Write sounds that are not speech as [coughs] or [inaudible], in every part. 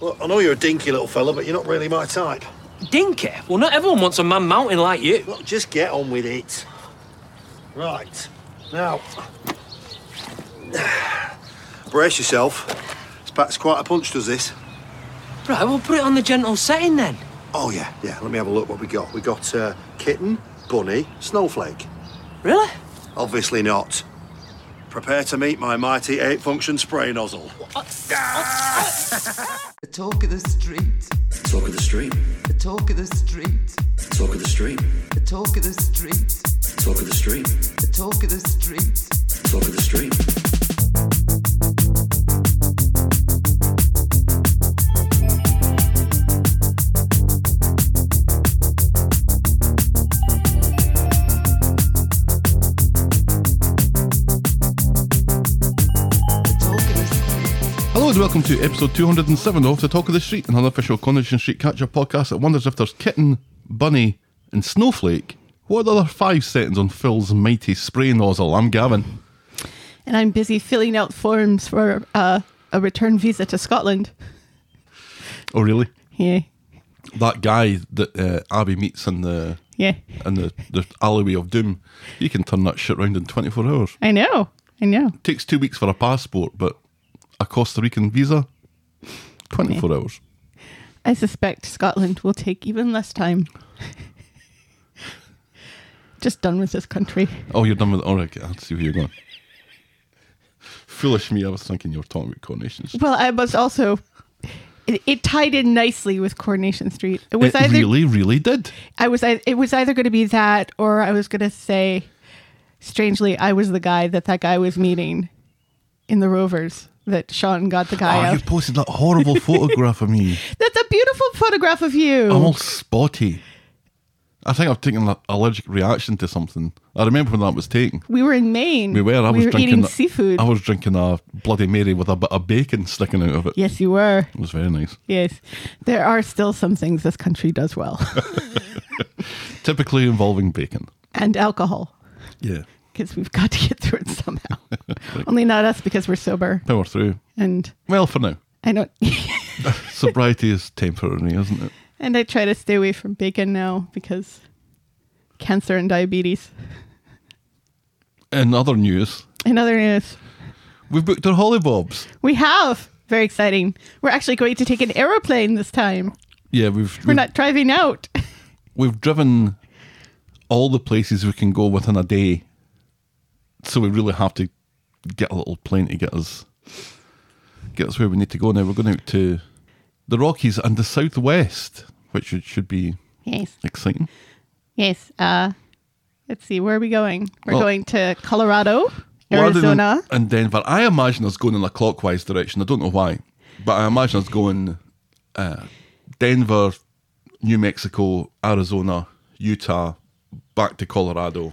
Look, I know you're a dinky little fella, but you're not really my type. Dinky? Well, not everyone wants a man mountain like you. Look, just get on with it. Right. Now, [sighs] brace yourself. This packs quite a punch, does this? Right, we'll put it on the gentle setting then. Oh, yeah, yeah. Let me have a look what we got. We got uh, kitten, bunny, snowflake. Really? Obviously not. Prepare to meet my mighty eight-function spray nozzle. The talk of the street. Talk of the street. The talk of the street. Talk of the street. The talk of the street. Talk of the street. The talk of the street. Talk of the street. Hello and welcome to episode 207 of The Talk of the Street, an unofficial Coronation Street catch up podcast that wonders if there's kitten, bunny, and snowflake. What are the other five settings on Phil's mighty spray nozzle? I'm Gavin. and I'm busy filling out forms for uh, a return visa to Scotland. Oh, really? Yeah, That guy that uh, Abby meets in the yeah, in the, the alleyway of doom, you can turn that shit round in 24 hours. I know, I know. Takes two weeks for a passport, but a Costa Rican visa, 24 hours. I suspect Scotland will take even less time. [laughs] Just done with this country. Oh, you're done with it? All right, I'll see where you're going. Foolish me, I was thinking you were talking about Coronation Street. Well, I was also. It, it tied in nicely with Coronation Street. It was It either really, really did. I was it was either going to be that or I was going to say, strangely, I was the guy that that guy was meeting in the Rovers. That Sean got the guy ah, Oh, out. you posted that horrible [laughs] photograph of me. That's a beautiful photograph of you. I'm all spotty. I think I've taken an allergic reaction to something. I remember when that was taken. We were in Maine. We were. I was were drinking eating a- seafood. I was drinking a Bloody Mary with a bit of bacon sticking out of it. yes, you were. It was very nice. Yes, there are still some things this country does well, [laughs] Typically involving bacon. and alcohol, Yeah. Because we've got to get through it somehow. [laughs] Only not us because we're sober, Power through. and Well, for now. I don't. [laughs] [laughs] Sobriety is temporary, isn't it? and I try to stay away from bacon now because cancer and diabetes. In other news, In other news, we've booked our hollybobs. we have very exciting. We're actually going to take an aeroplane this time. Yeah, we've We're we've, not driving out. we've driven all the places we can go within a day. So we really have to get a little plane to get us get us where we need to go now. We're going out to the Rockies and the Southwest, which should, should be yes. exciting. Yes. Uh, let's see. Where are we going? We're Well- going to Colorado, Arizona. and Denver. I imagine us going in a clockwise direction. I don't know why, but I imagine us going uh, Denver, New Mexico, Arizona, Utah, back to Colorado,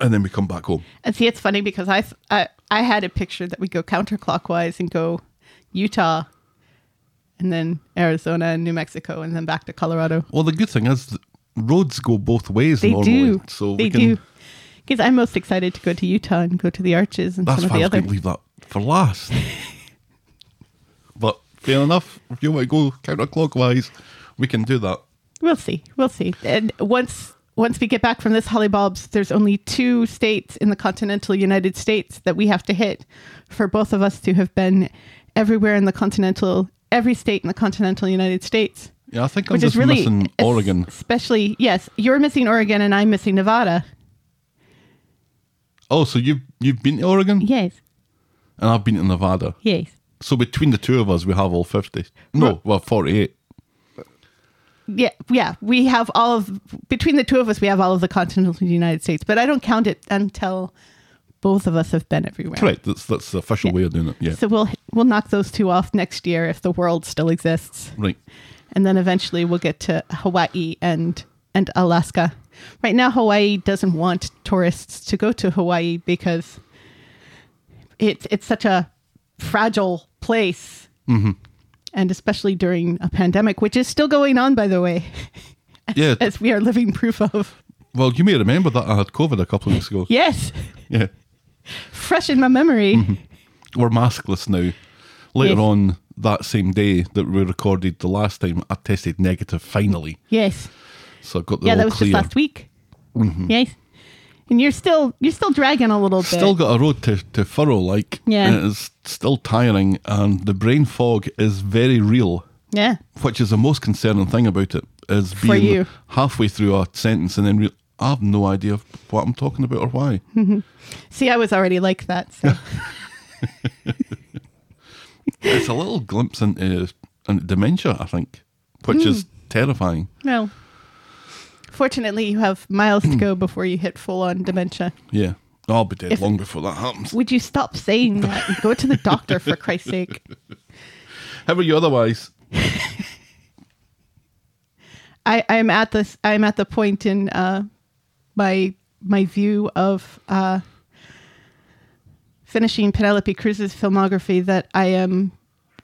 and then we come back home. And see, it's funny because I, I I had a picture that we go counterclockwise and go Utah, and then Arizona and New Mexico, and then back to Colorado. Well, the good thing is roads go both ways They normally, do. so they we can. do. Because I'm most excited to go to Utah and go to the arches and That's some of I the was other. leave that for last. [laughs] but fair enough. If you want to go counterclockwise, we can do that. We'll see. We'll see. And once once we get back from this Hollybobs, there's only two states in the continental United States that we have to hit for both of us to have been everywhere in the continental, every state in the continental United States. Yeah, I think I'm just really missing Oregon. Especially, yes, you're missing Oregon and I'm missing Nevada. Oh, so you've you've been to Oregon, Yes, and I've been to Nevada. yes. So between the two of us, we have all fifty. No, well, forty-eight. Yeah, yeah. We have all of between the two of us, we have all of the continental United States, but I don't count it until both of us have been everywhere. Correct. That's that's the official way of doing it. Yeah. So we'll we'll knock those two off next year if the world still exists, right. and then eventually we'll get to Hawaii and and Alaska. Right now, Hawaii doesn't want tourists to go to Hawaii because it's it's such a fragile place, Mm-hmm. And especially during a pandemic, which is still going on, by the way, [laughs] Yeah. [laughs] as we are living proof of. Well, you may remember that I had COVID a couple of weeks ago. Yes, [laughs] Yeah. fresh in my memory. Mm-hmm. We're maskless now. Later Yes. on that same day that we recorded the last time, I tested negative finally. Yes. So I got the yeah, that was clear. just last week. Mm-hmm. Yes. And you're still you're still dragging a little bit. Still got a road to, to furrow, like. Yeah. It is still tiring, and the brain fog is very real, yeah. which is the most concerning thing about it, is For being you. halfway through a sentence and then re- I have no idea what I'm talking about or why. [laughs] See, I was already like that. So [laughs] it's a little glimpse into, into dementia, I think, which is Hmm. terrifying. no. Fortunately, you have miles to go before you hit full on dementia. Yeah. I'll be dead If- long before that happens. Would you stop saying [laughs] that and go to the doctor for Christ's sake? How are you otherwise? [laughs] I, I'm at this. I'm at the point in uh, my my view of uh, finishing Penelope Cruz's filmography that I am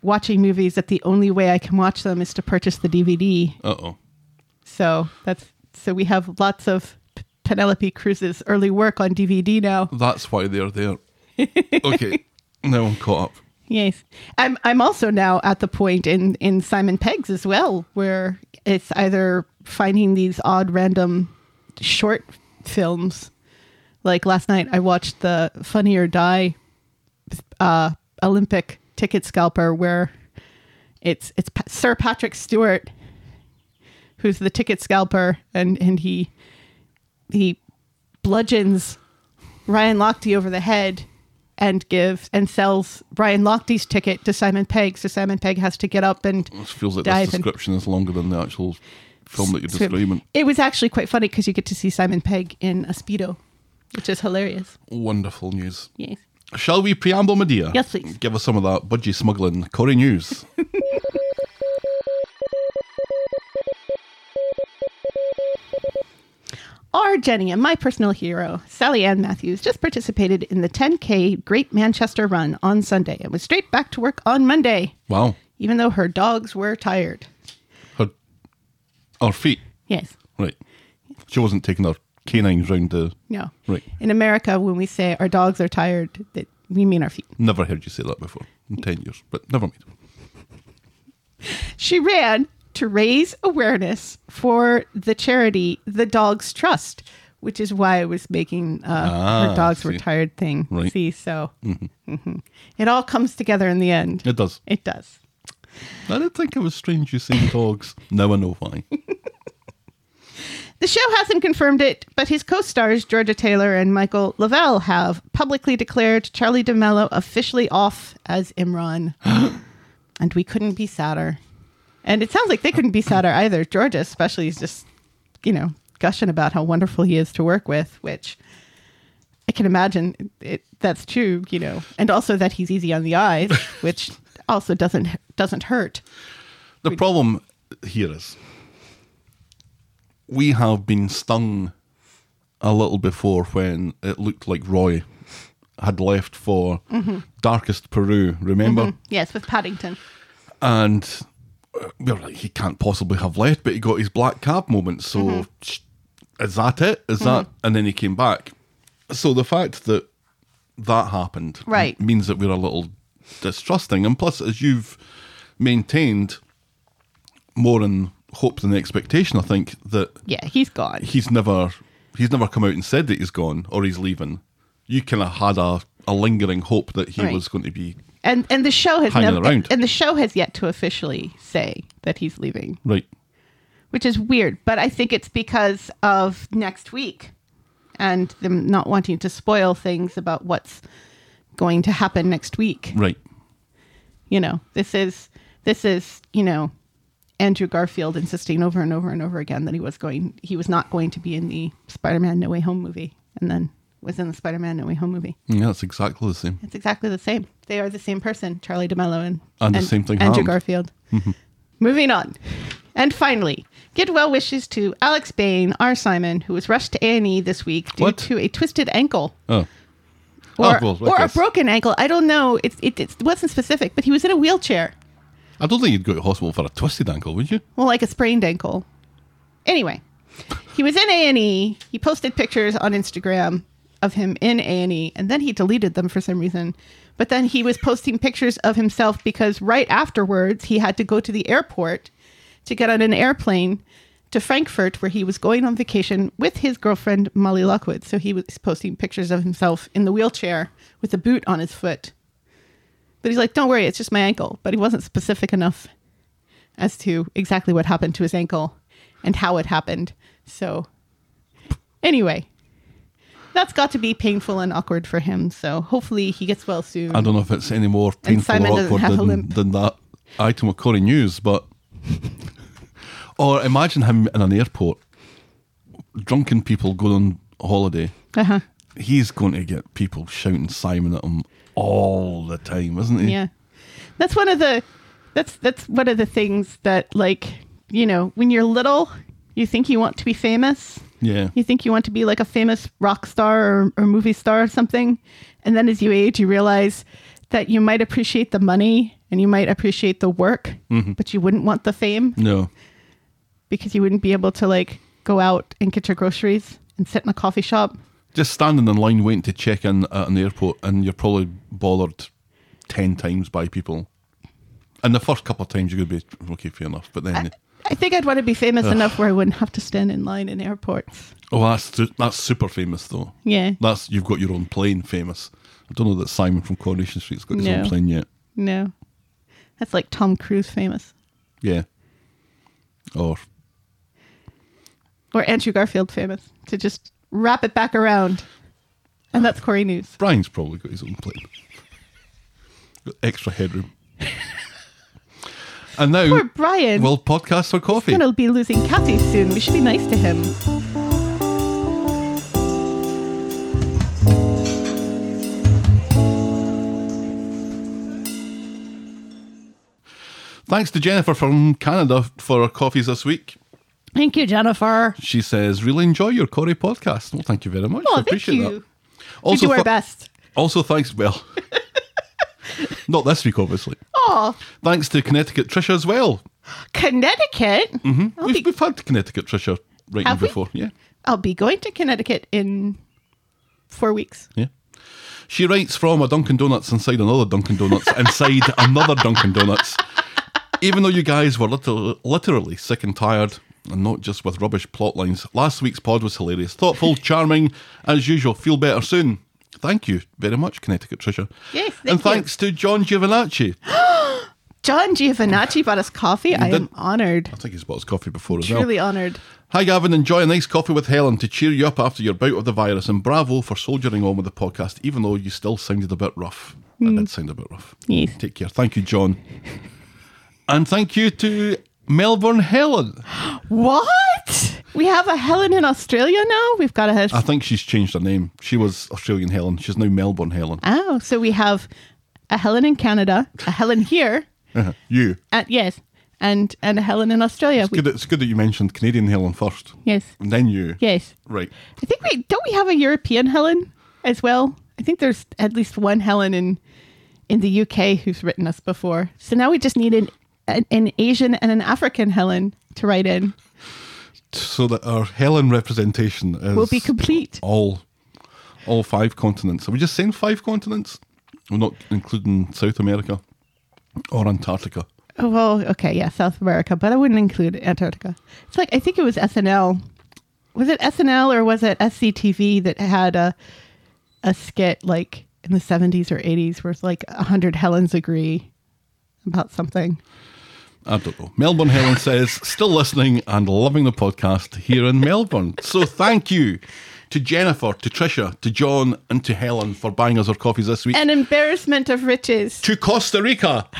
watching movies that the only way I can watch them is to purchase the DVD. Uh oh. So that's so we have lots of P- Penelope Cruz's early work on DVD now. That's why they're there. [laughs] okay. Now I'm caught up. Yes, I'm. I'm also now at the point in in Simon Pegg's as well, where it's either finding these odd random short films. Like last night, I watched the Funny or Die uh, Olympic ticket scalper, where it's it's Sir Patrick Stewart, who's the ticket scalper, and and he he bludgeons Ryan Lochte over the head and gives and sells Ryan Lochte's ticket to Simon Pegg. So Simon Pegg has to get up and This feels like this description is longer than the actual film that you're swim. describing. It was actually quite funny because you get to see Simon Pegg in a speedo, which is hilarious. Wonderful news. Yes. Shall we preamble, my dear? Yes, please. Give us some of that budgie smuggling Corrie news. [laughs] Our Jenny and my personal hero, Sally Ann Matthews, just participated in the 10K Great Manchester Run on Sunday and was straight back to work on Monday, wow. even though her dogs were tired. Her, our feet. Yes. Right. She wasn't taking her canines round the. No. Right. In America, when we say our dogs are tired, that we mean our feet. Never heard you say that before in 10 years, but never mind. She ran to raise awareness for the charity The Dogs Trust, which is why I was making uh, Ah, her dogs were see. tired thing. Right. See, so mhm. it all comes together in the end. It does. It does. I didn't think it was strange you saying dogs. Now I know why. [laughs] The show hasn't confirmed it, but his co-stars Georgia Taylor and Michael Le Vell have publicly declared Charlie de Melo officially off as Imran, [gasps] and we couldn't be sadder. And it sounds like they couldn't be sadder either. Georgia, especially, is just you know gushing about how wonderful he is to work with, which I can imagine it, that's true. You know, and also that he's easy on the eyes, [laughs] which also doesn't doesn't hurt. The problem here is we have been stung a little before when it looked like Roy had left for mm-hmm. Darkest Peru, remember? Mm-hmm. Yes, with Paddington. And we were like, he can't possibly have left, but he got his black cab moment. So mm-hmm. sh- is that it? Is that? Mm-hmm. And then he came back. So the fact that that happened Right. means that we're a little distrusting. And plus, as you've maintained more in hope than expectation, I think that Yeah, he's gone. he's never he's never come out and said that he's gone or he's leaving. You kind of had a, a lingering hope that he Right. was going to be and and the show has Hanging never around. and the show has yet to officially say that he's leaving right. which is weird but i think it's because of next week and them not wanting to spoil things about what's going to happen next week Right. you know this is this is you know andrew garfield insisting over and over and over again that he was going he was not going to be in the spider-man no way home movie and then was in the spider-man no way home movie Yeah, it's exactly the same. It's exactly the same. They are the same person, Charlie de Melo and, And the same thing Andrew happened. Garfield. Mm-hmm. Moving on. And finally, get well wishes to Alex Bain, our Simon, who was rushed to A&E this week due What? to a twisted ankle. Oh. Or, Oh, well, or a broken ankle. I don't know. It, it, it wasn't specific, but he was in a wheelchair. I don't think you'd go to hospital for a twisted ankle, would you? Well, like a sprained ankle. Anyway, he was in A&E. He posted pictures on Instagram of him in A&E, and then he deleted them for some reason. But then he was posting pictures of himself because right afterwards he had to go to the airport to get on an airplane to Frankfurt where he was going on vacation with his girlfriend Molly Lockwood. So he was posting pictures of himself in the wheelchair with a boot on his foot. But he's like, "Don't worry, it's just my ankle." But he wasn't specific enough as to exactly what happened to his ankle and how it happened. So anyway, that's got to be painful and awkward for him. So hopefully he gets well soon. I don't know if it's any more painful or awkward than, than that item of Corrie News, but [laughs] or imagine him in an airport, drunken people going on holiday. Uh-huh. He's going to get people shouting Simon at him all the time, isn't he? Yeah. That's one of the that's that's one of the things that like, you know, when you're little, you think you want to be famous. Yeah. You think you want to be like a famous rock star or, or movie star or something. And then as you age, you realize that you might appreciate the money and you might appreciate the work, mm-hmm. but you wouldn't want the fame No. because you wouldn't be able to like go out and get your groceries and sit in a coffee shop. Just standing in line waiting to check in at an airport, and you're probably bothered ten times by people. And the first couple of times you're going to be okay, fair enough. But then, I think I'd want to be famous enough where I wouldn't have to stand in line in airports. oh, that's that's super famous though. Yeah. That's you've got your own plane famous. I don't know that Simon from Coronation Street's got his own plane yet. No. That's like Tom Cruise famous. Yeah. Or Or Andrew Garfield famous. To just wrap it back around. And that's Corrie News. Brian's probably got his own plane. got extra headroom. [laughs] and now Poor Brian. we'll podcast for coffee. He's going to be losing Kathy soon. We should be nice to him. Thanks to Jennifer from Canada for our coffees this week. Thank you, Jennifer. She says, really enjoy your Corrie podcast. Well, thank you very much. Oh, I appreciate you. that. We do our th- best. Also, thanks, well, [laughs] not this week, obviously. Oh, Thanks to Connecticut Trisha as well. Connecticut. Mm-hmm. I'll, We've, be, we've had Connecticut Trisha writing Have we? before. Yeah. I'll be going to Connecticut in four weeks. Yeah. She writes from a Dunkin' Donuts inside another Dunkin' Donuts [laughs] inside another Dunkin' Donuts. Even though you guys were literally, literally sick and tired, and not just with rubbish plot lines, last week's pod was hilarious, thoughtful, charming, as usual. Feel better soon. Thank you very much, Connecticut Trisha. Yes, thank and you. thanks to John Giovanacci. [gasps] John Giovanacci bought us coffee. I did. am honored. I think he's bought us coffee before as well. Truly honored. Hi, Gavin. Enjoy a nice coffee with Helen to cheer you up after your bout of the virus. And bravo for soldiering on with the podcast, even though you still sounded a bit rough. That mm. did sound a bit rough. Yes. Take care. Thank you, John. and thank you to Melbourne Helen. [gasps] What? We have a Helen in Australia now? We've got a. I think she's changed her name. She was Australian Helen. She's now Melbourne Helen. oh, so we have a Helen in Canada, a Helen here, [laughs] uh-huh. you. and yes, and and a Helen in Australia. We- Good, it's good that you mentioned Canadian Helen first. yes, And then you. yes. Right. I think we don't we have a European Helen as well. I think there's at least one Helen in in the UK who's written us before. So now we just need an an, an Asian and an African Helen to write in. So that our Helen representation is Will be complete. all all five continents. Are we just saying five continents? We're not including South America or Antarctica. Oh well, okay, yeah, South America, but I wouldn't include Antarctica. It's like I think it was SNL. Was it SNL or was it SCTV that had a a skit like in the seventies or eighties where it's like a hundred Helens agree about something? I don't know. Melbourne Helen says, still listening and loving the podcast here in Melbourne. So thank you to Jennifer, to Trisha, to John, and to Helen for buying us our coffees this week. An embarrassment of riches. to Costa Rica. [laughs]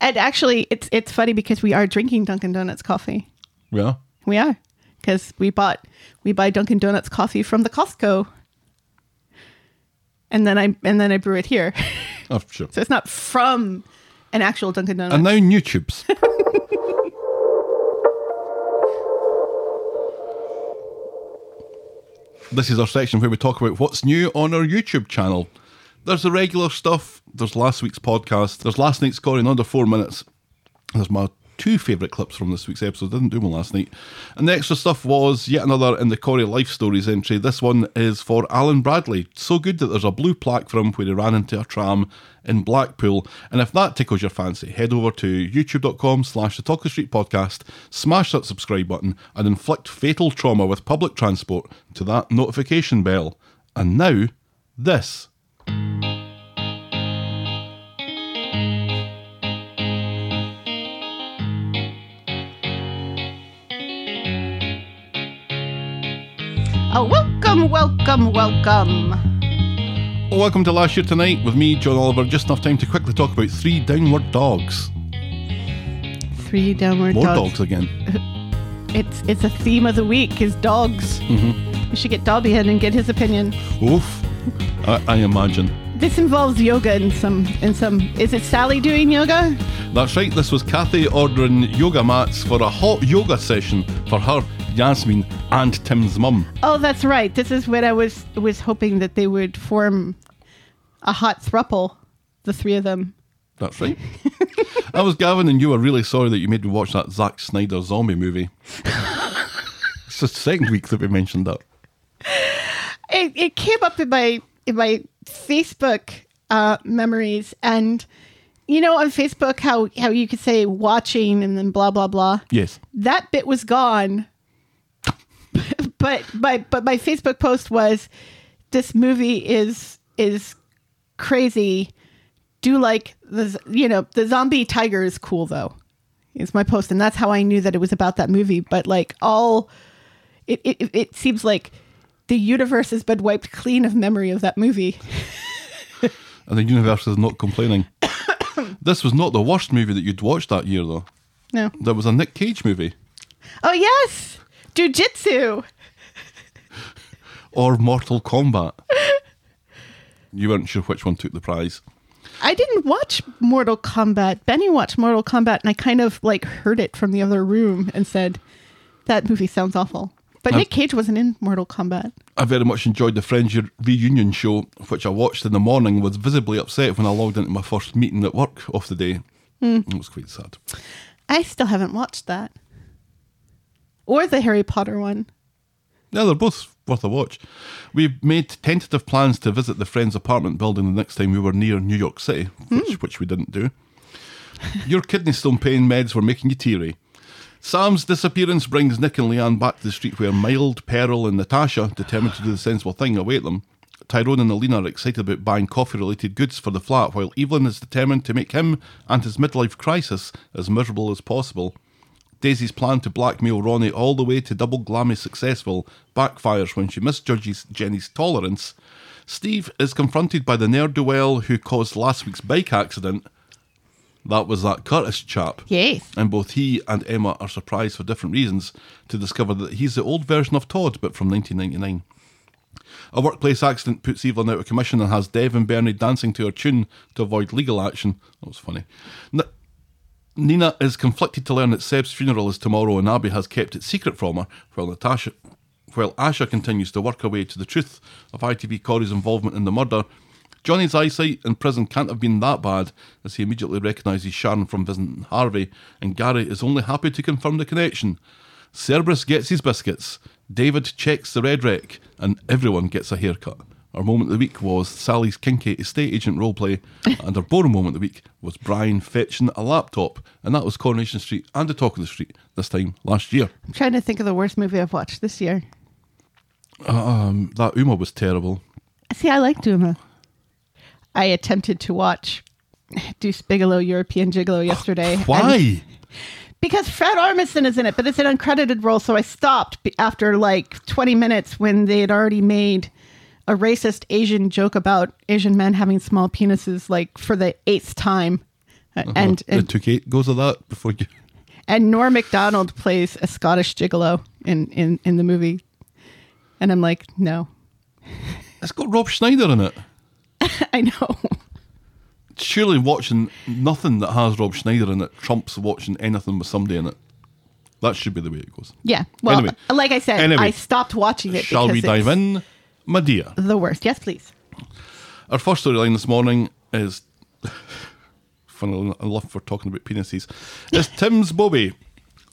And actually, it's it's funny because we are drinking Dunkin' Donuts coffee. Yeah. We are because we bought we buy Dunkin' Donuts coffee from the Costco, and then I and then I brew it here. Oh, sure. [laughs] So it's not from an actual Dunkin' Donuts. And now new tubes. [laughs] this is our section where we talk about what's new on our YouTube channel. There's the regular stuff. There's last week's podcast. There's last night's score in under four minutes. There's my two favourite clips from this week's episode. Didn't do one last night. And the extra stuff was yet another in the Corrie Life Stories entry. This one is for Alan Bradley. So good that there's a blue plaque for him where he ran into a tram in Blackpool. And if that tickles your fancy, head over to youtube.com slash the Talk of the Street podcast, smash that subscribe button, and inflict fatal trauma with public transport to that notification bell. And now, this. Oh, welcome, welcome, welcome. Welcome to Last Year Tonight with me, John Oliver. Just enough time to quickly talk about three downward dogs. Three downward More dogs. dogs again. [laughs] It's it's a theme of the week is dogs. Mm-hmm. We should get Dobby in and get his opinion. Oof. I, I imagine. This involves yoga in some in some. Is it Sally doing yoga? That's right, this was Kathy ordering yoga mats for a hot yoga session for her, Yasmin, and Tim's mum. Oh, that's right. This is what I was was hoping that they would form a hot thruple, the three of them. That's right. I was Gavin, and you were really sorry that you made me watch that Zack Snyder zombie movie. [laughs] it's the second week that we mentioned that. It, it came up in my in my Facebook uh, memories, and you know on Facebook how how you could say watching and then blah blah blah. Yes. that bit was gone. [laughs] but my but my Facebook post was this movie is is crazy. Do like the you know the zombie tiger is cool though. Is my post and that's how I knew that it was about that movie. But like all, it it, it seems like the universe has been wiped clean of memory of that movie. [laughs] And the universe is not complaining. [coughs] this was not the worst movie that you'd watched that year, though. No. There was a Nick Cage movie. Oh yes, jujitsu. [laughs] or Mortal Kombat. you weren't sure which one took the prize. I didn't watch Mortal Kombat. Benny watched Mortal Kombat, and I kind of like heard it from the other room and said, "That movie sounds awful." But I've- Nick Cage wasn't in Mortal Kombat. I very much enjoyed the Friends reunion show, which I watched in the morning. Was visibly upset when I logged into my first meeting at work of the day. Hmm. It was quite sad. I still haven't watched that, or the Harry Potter one. Yeah, they're both worth a watch. We made tentative plans to visit the Friends apartment building the next time we were near New York City, which, hmm. which we didn't do. Your kidney stone pain meds were making you teary. Sam's disappearance brings Nick and Leanne back to the street where Mild, Peril, and Natasha, determined to do the sensible thing, await them. Tyrone and Alina are excited about buying coffee related goods for the flat, while Evelyn is determined to make him and his midlife crisis as miserable as possible. Daisy's plan to blackmail Ronnie all the way to double glammy successful backfires when she misjudges Jenny's tolerance. Steve is confronted by the ne'er do well who caused last week's bike accident. That was that Curtis chap. Yes. And both he and Emma are surprised for different reasons to discover that he's the old version of Todd, but from 1999. A workplace accident puts Evelyn out of commission and has Dev and Bernie dancing to her tune to avoid legal action. That was funny. Nina is conflicted to learn that Seb's funeral is tomorrow and Abby has kept it secret from her, while Natasha, while Asha continues to work her way to the truth of ITV Corey's involvement in the murder. Johnny's eyesight in prison can't have been that bad, as he immediately recognises Sharon from visiting Harvey, and Gary is only happy to confirm the connection. Cerberus gets his biscuits, David checks the red wreck, and everyone gets a haircut. Our moment of the week was Sally's kinky estate agent roleplay, [laughs] and our boring moment of the week was Brian fetching a laptop, and that was Coronation Street and the Talk of the Street this time last year. I'm trying to think of the worst movie I've watched this year. Um, that Uma was terrible. See, I liked Duma. I attempted to watch Deuce Bigalow European Gigolo yesterday. and- Why? because Fred Armisen is in it, but it's an uncredited role. So I stopped after like 20 minutes when they had already made a racist Asian joke about Asian men having small penises, like for the eighth time. Uh, And it and, took eight goes of that before you. [laughs] and Norm Macdonald plays a Scottish gigolo in, in, in the movie. And I'm like, no, [laughs] It's got Rob Schneider in it. [laughs] I know. Surely watching nothing that has Rob Schneider in it trumps watching anything with somebody in it. That should be the way it goes. Yeah. Well, Anyway. like I said, Anyway. I stopped watching it. Shall we dive in? My dear. The worst. Yes, please. Our first storyline this morning is [laughs] funnily enough for talking about penises. It's Tim's Bobby.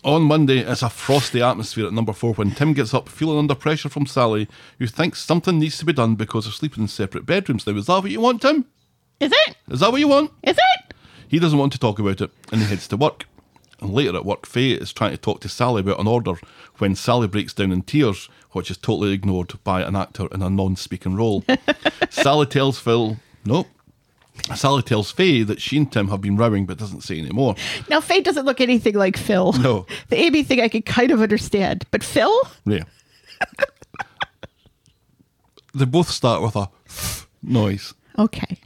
On Monday, it's a frosty atmosphere at number four when Tim gets up feeling under pressure from Sally, who thinks something needs to be done because they're sleeping in separate bedrooms. Now, is that what you want, Tim? Is it? Is that what you want? Is it? He doesn't want to talk about it and he heads to work. And later at work, Faye is trying to talk to Sally about an order when Sally breaks down in tears, which is totally ignored by an actor in a non speaking role. [laughs] Sally tells Phil, nope. Sally tells Faye that she and Tim have been rowing but doesn't say any more. Now, Faye doesn't look anything like Phil. No. [laughs] The Amy thing I could kind of understand, but Phil? Yeah. [laughs] they both start with a noise. Okay.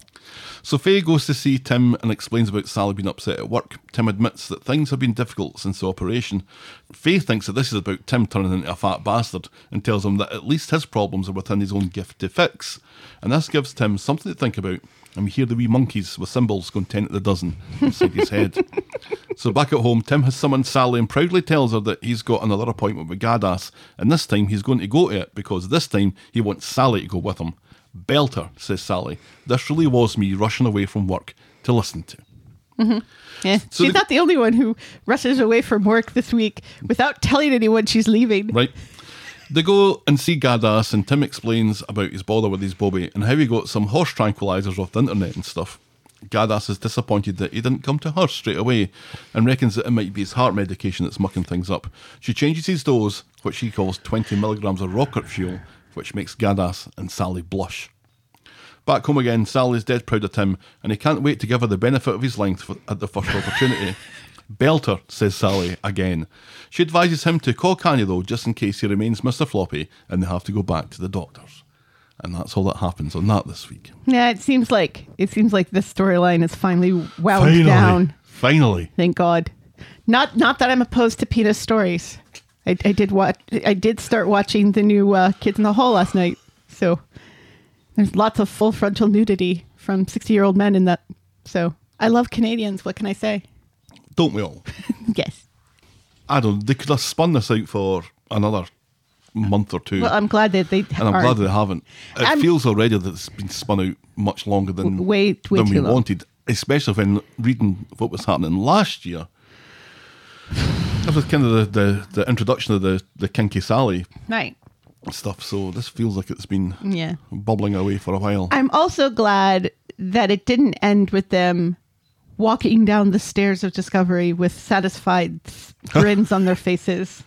So Faye goes to see Tim and explains about Sally being upset at work. Tim admits that things have been difficult since the operation. Faye thinks that this is about Tim turning into a fat bastard and tells him that at least his problems are within his own gift to fix. And this gives Tim something to think about. And we hear the wee monkeys with cymbals going 10 to the dozen inside his head. So back at home, Tim has summoned Sally and proudly tells her that he's got another appointment with Gaddas. And this time he's going to go to it because this time he wants Sally to go with him. Belter, says Sally. This really was me rushing away from work to listen to. Mm-hmm. Yeah. So she's the- not the only one who rushes away from work this week without telling anyone she's leaving. Right. They go and see Gaddas, and Tim explains about his bother with his Bobby and how he got some horse tranquilizers off the internet and stuff. Gaddas is disappointed that he didn't come to her straight away and reckons that it might be his heart medication that's mucking things up. She changes his dose, which she calls 20 milligrams of rocket fuel, which makes Gaddas and Sally blush. Back home again, Sally's dead proud of Tim, and he can't wait to give her the benefit of his length for, at the first opportunity. [laughs] Belter, says Sally again. She advises him to call Kanye though, just in case he remains Mr. Floppy and they have to go back to the doctors. And that's all that happens on that this week. Yeah, it seems like it seems like this storyline is finally wound down. Finally. Thank God. Not not that I'm opposed to penis stories. I, I did watch. I did start watching the new uh, Kids in the Hall last night. So there's lots of full frontal nudity from 60 year old men in that. So I love Canadians. What can I say? Don't we all? [laughs] Yes. I don't they could have spun this out for another month or two. Well, I'm glad that they haven't. and I'm glad they haven't. It I'm- feels already that it's been spun out much longer than, way- way than we long. wanted, especially when reading what was happening last year. That was kind of the, the, the introduction of the, the Kinky Sally Right. stuff, so this feels like it's been Yeah. bubbling away for a while. I'm also glad that it didn't end with them walking down the stairs of discovery with satisfied [laughs] grins on their faces.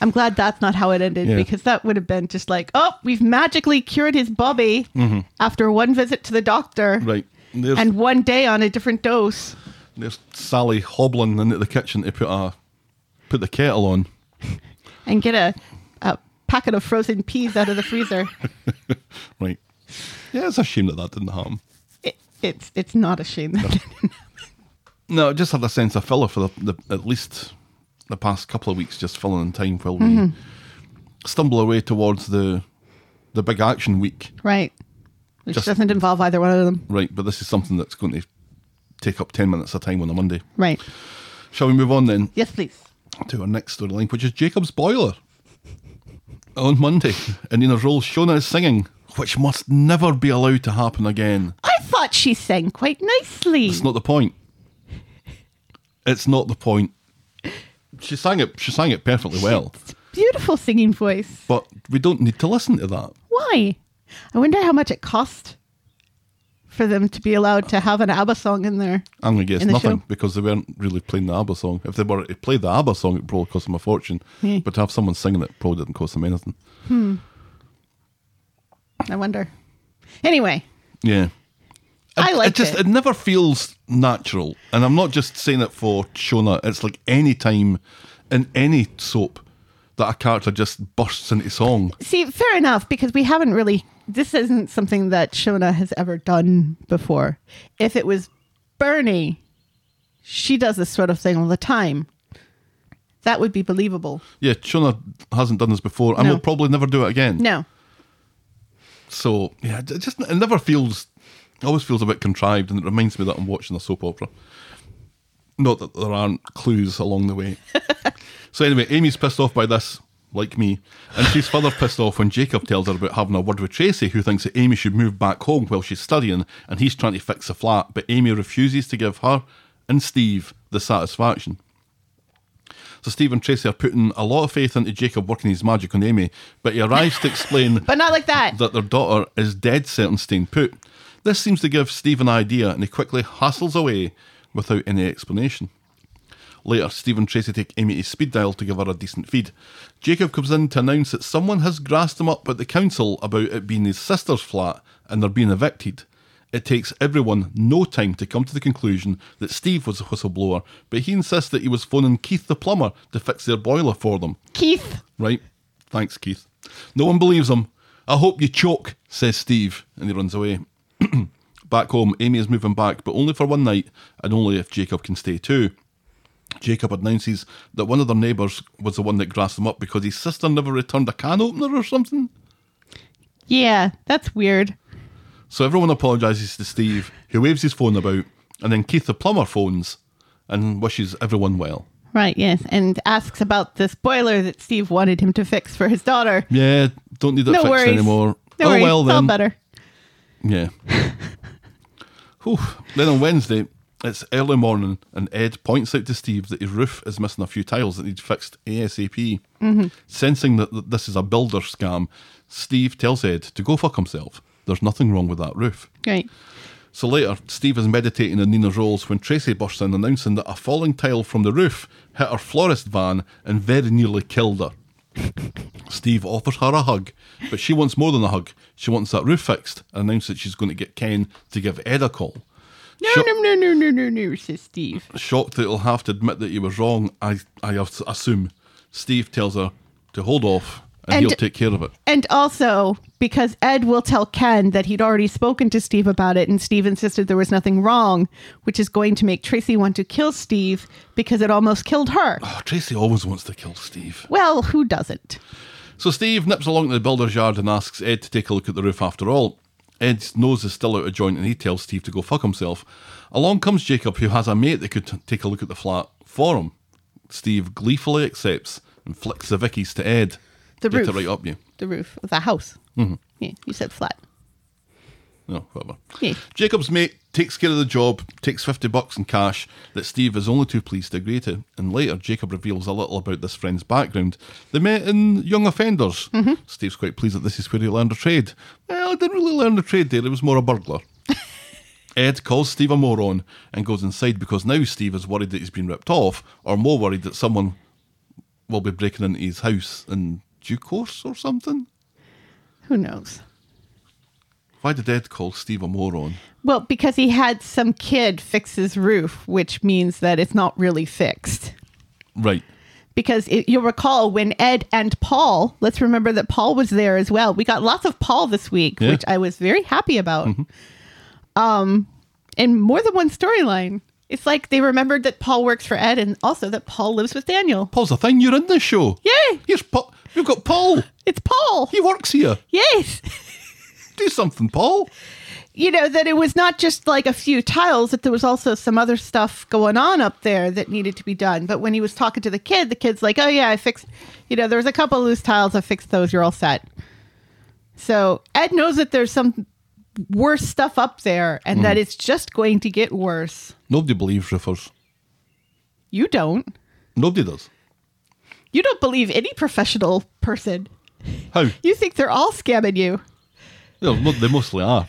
I'm glad that's not how it ended Yeah. because that would have been just like, oh, we've magically cured his Bobby after one visit to the doctor Mm-hmm. right. There's, and one day on a different dose. there's Sally hobbling into the kitchen to put a put the kettle on. [laughs] and get a, a packet of frozen peas out of the freezer. [laughs] Right. Yeah, it's a shame that that didn't happen. it, it's it's not a shame that No, I just had a sense of filler for the, the at least the past couple of weeks, just filling in time while Mm-hmm. we stumble away towards the the big action week. right, which Just- doesn't involve either one of them. Right, but this is something that's going to take up ten minutes of time on a Monday. Right. Shall we move on then Yes, please. To our next storyline, which is Jacob's boiler. On Monday, And in Nina's role, Shona is singing, which must never be allowed to happen again. I thought she sang quite nicely. It's not the point. It's not the point. She sang it. She sang it perfectly well, Beautiful singing voice. but we don't need to listen to that. Why? I wonder how much it cost for them to be allowed to have an ABBA song in there. I'm gonna guess nothing show? because they weren't really playing the ABBA song. If they were to play the ABBA song, it probably cost them a fortune. Yeah. But to have someone singing it probably didn't cost them anything. Hmm. I wonder. Anyway, Yeah. I It- liked it. Just it. it never feels natural, and I'm not just saying it for Shona. It's like any time in any soap that a character just bursts into song. see, fair enough because we haven't really. This isn't something that Shona has ever done before. If it was Bernie, she does this sort of thing all the time. That would be believable. Yeah, Shona hasn't done this before, and No. will probably never do it again. No, So yeah, it just it never feels. It always feels a bit contrived, and it reminds me that I'm watching a soap opera. Not that there aren't clues along the way. [laughs] so anyway, Amy's pissed off by this like me, and she's further pissed off when Jacob tells her about having a word with Tracy, who thinks that Amy should move back home while she's studying, and he's trying to fix the flat, but Amy refuses to give her and Steve the satisfaction. So Steve and Tracy are putting a lot of faith into Jacob working his magic on Amy, but he arrives to explain [laughs] But not like that. that their daughter is dead set on staying put. This seems to give Steve an idea, and he quickly hustles away without any explanation. Later, Steve and Tracy take Amy to Speed Daal to give her a decent feed. Jacob comes in to announce that someone has grassed him up at the council about it being his sister's flat and they're being evicted. It takes everyone no time to come to the conclusion that Steve was a whistleblower, but he insists that he was phoning Keith the plumber to fix their boiler for them. Keith. Right. Thanks, Keith. No one believes him. I hope you choke, says Steve, and he runs away. [clears throat] back home, Amy is moving back, but only for one night, and only if Jacob can stay too. Jacob announces that one of their neighbours was the one that grassed them up because his sister never returned a can opener or something. Yeah, that's weird. So everyone apologises to Steve, who waves his phone about, and then Keith the plumber phones and wishes everyone well. Right, yes. And asks about this boiler that Steve wanted him to fix for his daughter. Yeah, don't need that No fixed worries. anymore. No oh worries, well it's all better. Yeah. [laughs] Whew. Then on Wednesday, it's early morning, and Ed points out to Steve that his roof is missing a few tiles that need fixed ASAP. Mm-hmm. Sensing that, that this is a builder scam, Steve tells Ed to go fuck himself. There's nothing wrong with that roof. Right. So later, Steve is meditating in Nina's rolls when Tracy bursts in announcing that a falling tile from the roof hit her florist van and very nearly killed her. [laughs] Steve offers her a hug, but she wants more than a hug. She wants that roof fixed and announces that she's going to get Ken to give Ed a call. No, no, no, no, no, no, no, says Steve. Shocked that he'll have to admit that he was wrong, I, I assume. Steve tells her to hold off and, And- he'll take care of it. And also, because Ed will tell Ken that he'd already spoken to Steve about it, and Steve insisted there was nothing wrong, which is going to make Tracy want to kill Steve because it almost killed her. Oh, Tracy always wants to kill Steve. Well, who doesn't? So Steve nips along to the builder's yard and asks Ed to take a look at the roof after all. Ed's nose is still out of joint and he tells Steve to go fuck himself. Along comes Jacob, who has a mate that could t- take a look at the flat for him. Steve gleefully accepts and flicks the Vickies to Ed. The Get roof. right up you. The roof of the house. Mm-hmm. Yeah, you said flat. No, whatever. Yeah. Jacob's mate takes care of the job, takes 50 bucks in cash that Steve is only too pleased to agree to. And later, Jacob reveals a little about this friend's background. They met in Young Offenders. Mm-hmm. Steve's quite pleased that this is where he learned a trade. Well, I didn't really learn a trade there, he was more a burglar. [laughs] Ed calls Steve a moron and goes inside because now Steve is worried that he's been ripped off, or more worried that someone will be breaking into his house in due course or something. Who knows? Why did Ed call Steve a moron? Well, because he had some kid fix his roof, which means that it's not really fixed. Right. Because it, you'll recall when Ed and Paul, let's remember that Paul was there as well. We got lots of Paul this week, Yeah. which I was very happy about. Um, and more than one storyline. It's like they remembered that Paul works for Ed and also that Paul lives with Daniel. Paul's a thing. You're in this show. Yay! Here's Paul. We've got Paul. It's Paul. He works here. Yes. [laughs] Do something, Paul. you know that it was not just like a few tiles that there was also some other stuff going on up there that needed to be done. But when he was talking to the kid the kid's like oh yeah i fixed you know there was a couple loose tiles. I fixed those. You're all set. So ed knows that there's some worse stuff up there and that mm-hmm. it's just going to get worse. Nobody believes roofers. you don't. Nobody does. you don't believe any professional person. How? you think they're all scamming you [laughs] they mostly are.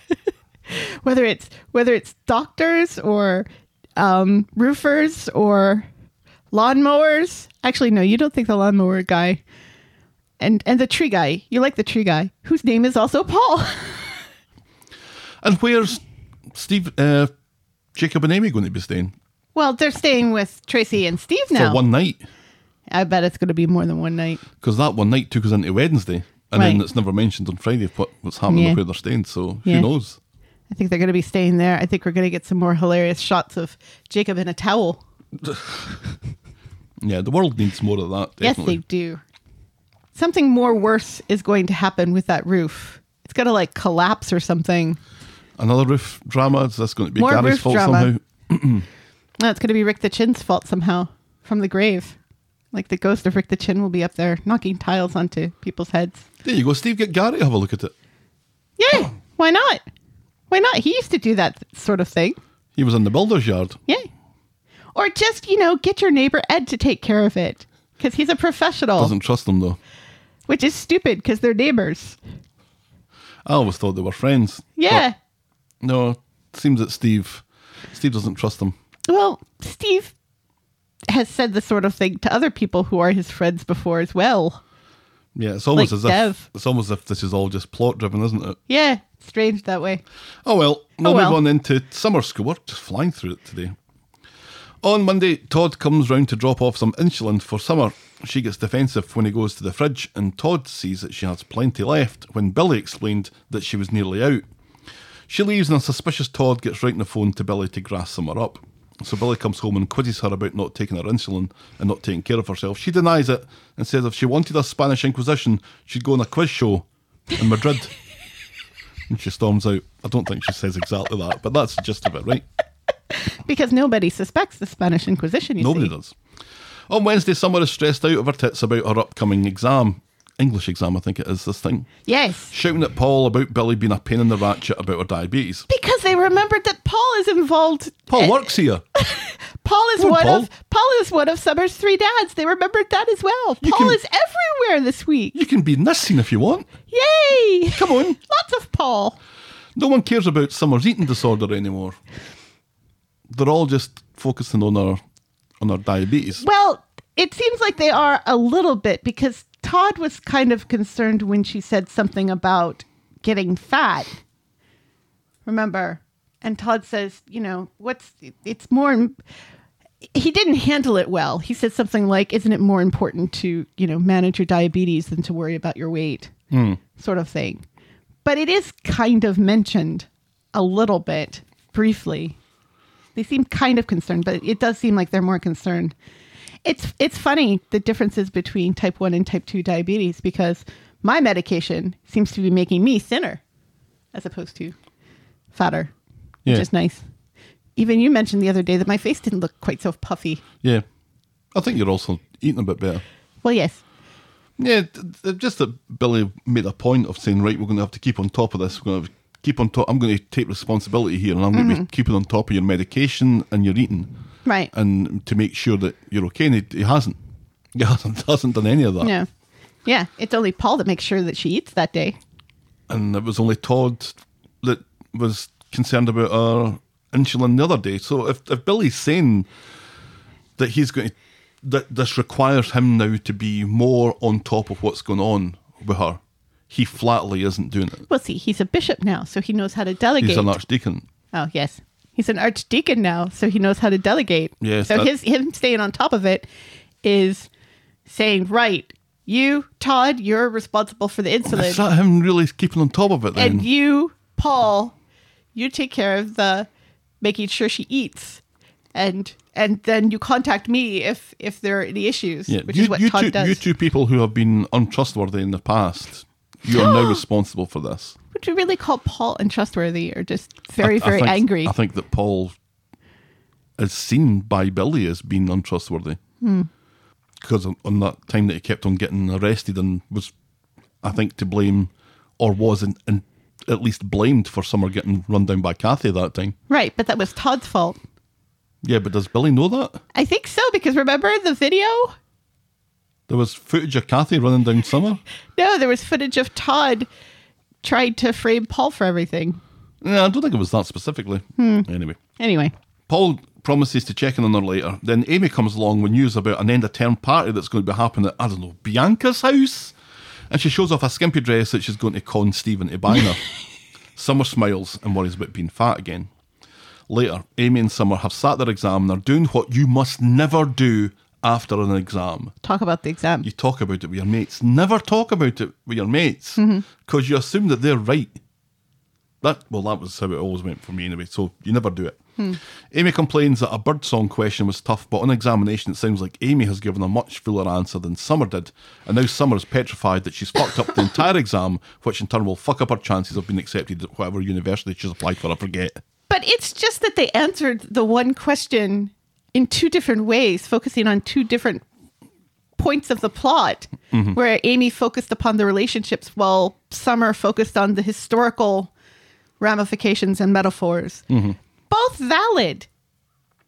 [laughs] whether it's whether it's doctors or um, roofers or lawnmowers. Actually, no, you don't think the lawnmower guy and and the tree guy. You like the tree guy, whose name is also Paul. [laughs] And where's Steve, uh, Jacob, and Amy going to be staying well, they're staying with Tracy and Steve now. for one night? I bet it's going to be more than one night. Because that one night took us into Wednesday, and then it's never mentioned on Friday what, what's happening Yeah. where they're staying. So Yeah. who knows? I think they're going to be staying there. I think we're going to get some more hilarious shots of Jacob in a towel. [laughs] Yeah, the world needs more of that. Definitely. Yes, they do. Something more worse is going to happen with that roof. It's going to like collapse or something. Another roof drama. Is this going to be More Gary's fault drama. somehow? [clears throat] No, it's going to be Rick the Chin's fault somehow from the grave. Like the ghost of Rick the Chin will be up there knocking tiles onto people's heads. There you go, Steve. Get Gary to have a look at it. Yeah, why not? Why not? He used to do that sort of thing. He was in the builder's yard. Yeah. Or just, you know, get your neighbor Ed to take care of it because he's a professional, Doesn't trust them though. which is stupid because they're neighbors. I always thought they were friends. Yeah. No, it seems that Steve, Steve doesn't trust them. Well, Steve has said the sort of thing to other people who are his friends before as well. Yeah, it's almost Like as if it's almost as if this is all just plot driven, isn't it? Yeah, strange that way. Oh well, oh, we'll well. move on into summer school. We're just flying through it today. On Monday, Todd comes round to drop off some insulin for Summer. She gets defensive when he goes to the fridge, and Todd sees that she has plenty left when Billy explained that she was nearly out. She leaves, and a suspicious Todd gets right on the phone to Billy to grass Summer up. So Billy comes home and quizzes her about not taking her insulin and not taking care of herself. She denies it and says if she wanted a Spanish Inquisition, she'd go on a quiz show in Madrid. [laughs] and she storms out. I don't think she says exactly that, but that's the gist of it, right? Because nobody suspects the Spanish Inquisition, you Nobody see. does. On Wednesday, Summer is stressed out of her tits about her upcoming exam. English exam, I think it is, this thing. Yes. Shouting at Paul about Billy being a pain in the ratchet about her diabetes. Because they remembered that Paul is involved. Paul works here. [laughs] Paul is on, one Paul. of Paul is one of Summer's three dads. They remembered that as well. You Paul can- is everywhere this week. You can be in this scene if you want. Yay! Come on. [laughs] Lots of Paul. No one cares about Summer's eating disorder anymore. They're all just focusing on her on her diabetes. Well, it seems like they are a little bit because Todd was kind of concerned when she said something about getting fat. Remember? And Todd says, you know, what's it's more he didn't handle it well. He said something like, "Isn't it more important to, you know, manage your diabetes than to worry about your weight?" Hmm. sort of thing. But it is kind of mentioned a little bit briefly. They seem kind of concerned, but it does seem like they're more concerned. It's it's funny the differences between type 1 and type 2 diabetes because my medication seems to be making me thinner as opposed to fatter, which is nice. Even you mentioned the other day that my face didn't look quite so puffy. Yeah. I think you're also eating a bit better. Well, yes. Yeah, just that Billy made a point of saying, right, we're going to have to keep on top of this. We're going to keep on top. I'm going to take responsibility here, and I'm going to be mm-hmm. keeping on top of your medication and your eating, Right. and to make sure that you're okay. And he, he hasn't. [laughs] He hasn't, hasn't done any of that. Yeah. Yeah. It's only Paul that makes sure that she eats that day. And it was only Todd that was concerned about our insulin the other day. So if if Billy's saying that he's going to that this requires him now to be more on top of what's going on with her, he flatly isn't doing it. Well, see, he's a bishop now, so he knows how to delegate. He's an archdeacon. Oh yes, he's an archdeacon now, so he knows how to delegate. Yes, So that- his him staying on top of it is saying, right, you Todd, you're responsible for the Is insulin, that him really keeping on top of it then? and you Paul, you take care of the making sure she eats, and and then you contact me if if there are any issues, yeah, which you, is what Todd two, does. you two people who have been untrustworthy in the past, you are now [gasps] responsible for this. Would you really call Paul untrustworthy or just very I- I very think- angry? I think that Paul is seen by Billy as being untrustworthy. Hmm. Because on, on that time that he kept on getting arrested and was, I think, to blame, or was in, in, at least blamed for Summer getting run down by Kathy that time. right, but that was Todd's fault. Yeah, but does Billy know that? I think so because remember the video? There was footage of Kathy running down Summer. [laughs] No, there was footage of Todd trying to frame Paul for everything. Yeah, I don't think it was that specifically. Hmm. Anyway. Anyway, Paul promises to check in on her later. Then Amy comes along with news about an end of term party that's going to be happening at, I don't know, Bianca's house. And she shows off a skimpy dress that she's going to con Stephen to buy her. [laughs] Summer smiles and worries about being fat again. Later, Amy and Summer have sat their exam and are doing what you must never do after an exam. talk about the exam. You talk about it with your mates. Never talk about it with your mates mm-hmm. because you assume that they're right. That well, that was how it always went for me anyway. So you never do it. Hmm. Amy complains that a birdsong question was tough, but on examination it sounds like Amy has given a much fuller answer than Summer did, and now Summer is petrified that she's fucked up the [laughs] entire exam, which in turn will fuck up her chances of being accepted at whatever university she's applied for. I forget. But it's just that they answered the one question in two different ways, focusing on two different points of the plot mm-hmm. where Amy focused upon the relationships while Summer focused on the historical ramifications and metaphors. Mm-hmm. Both valid.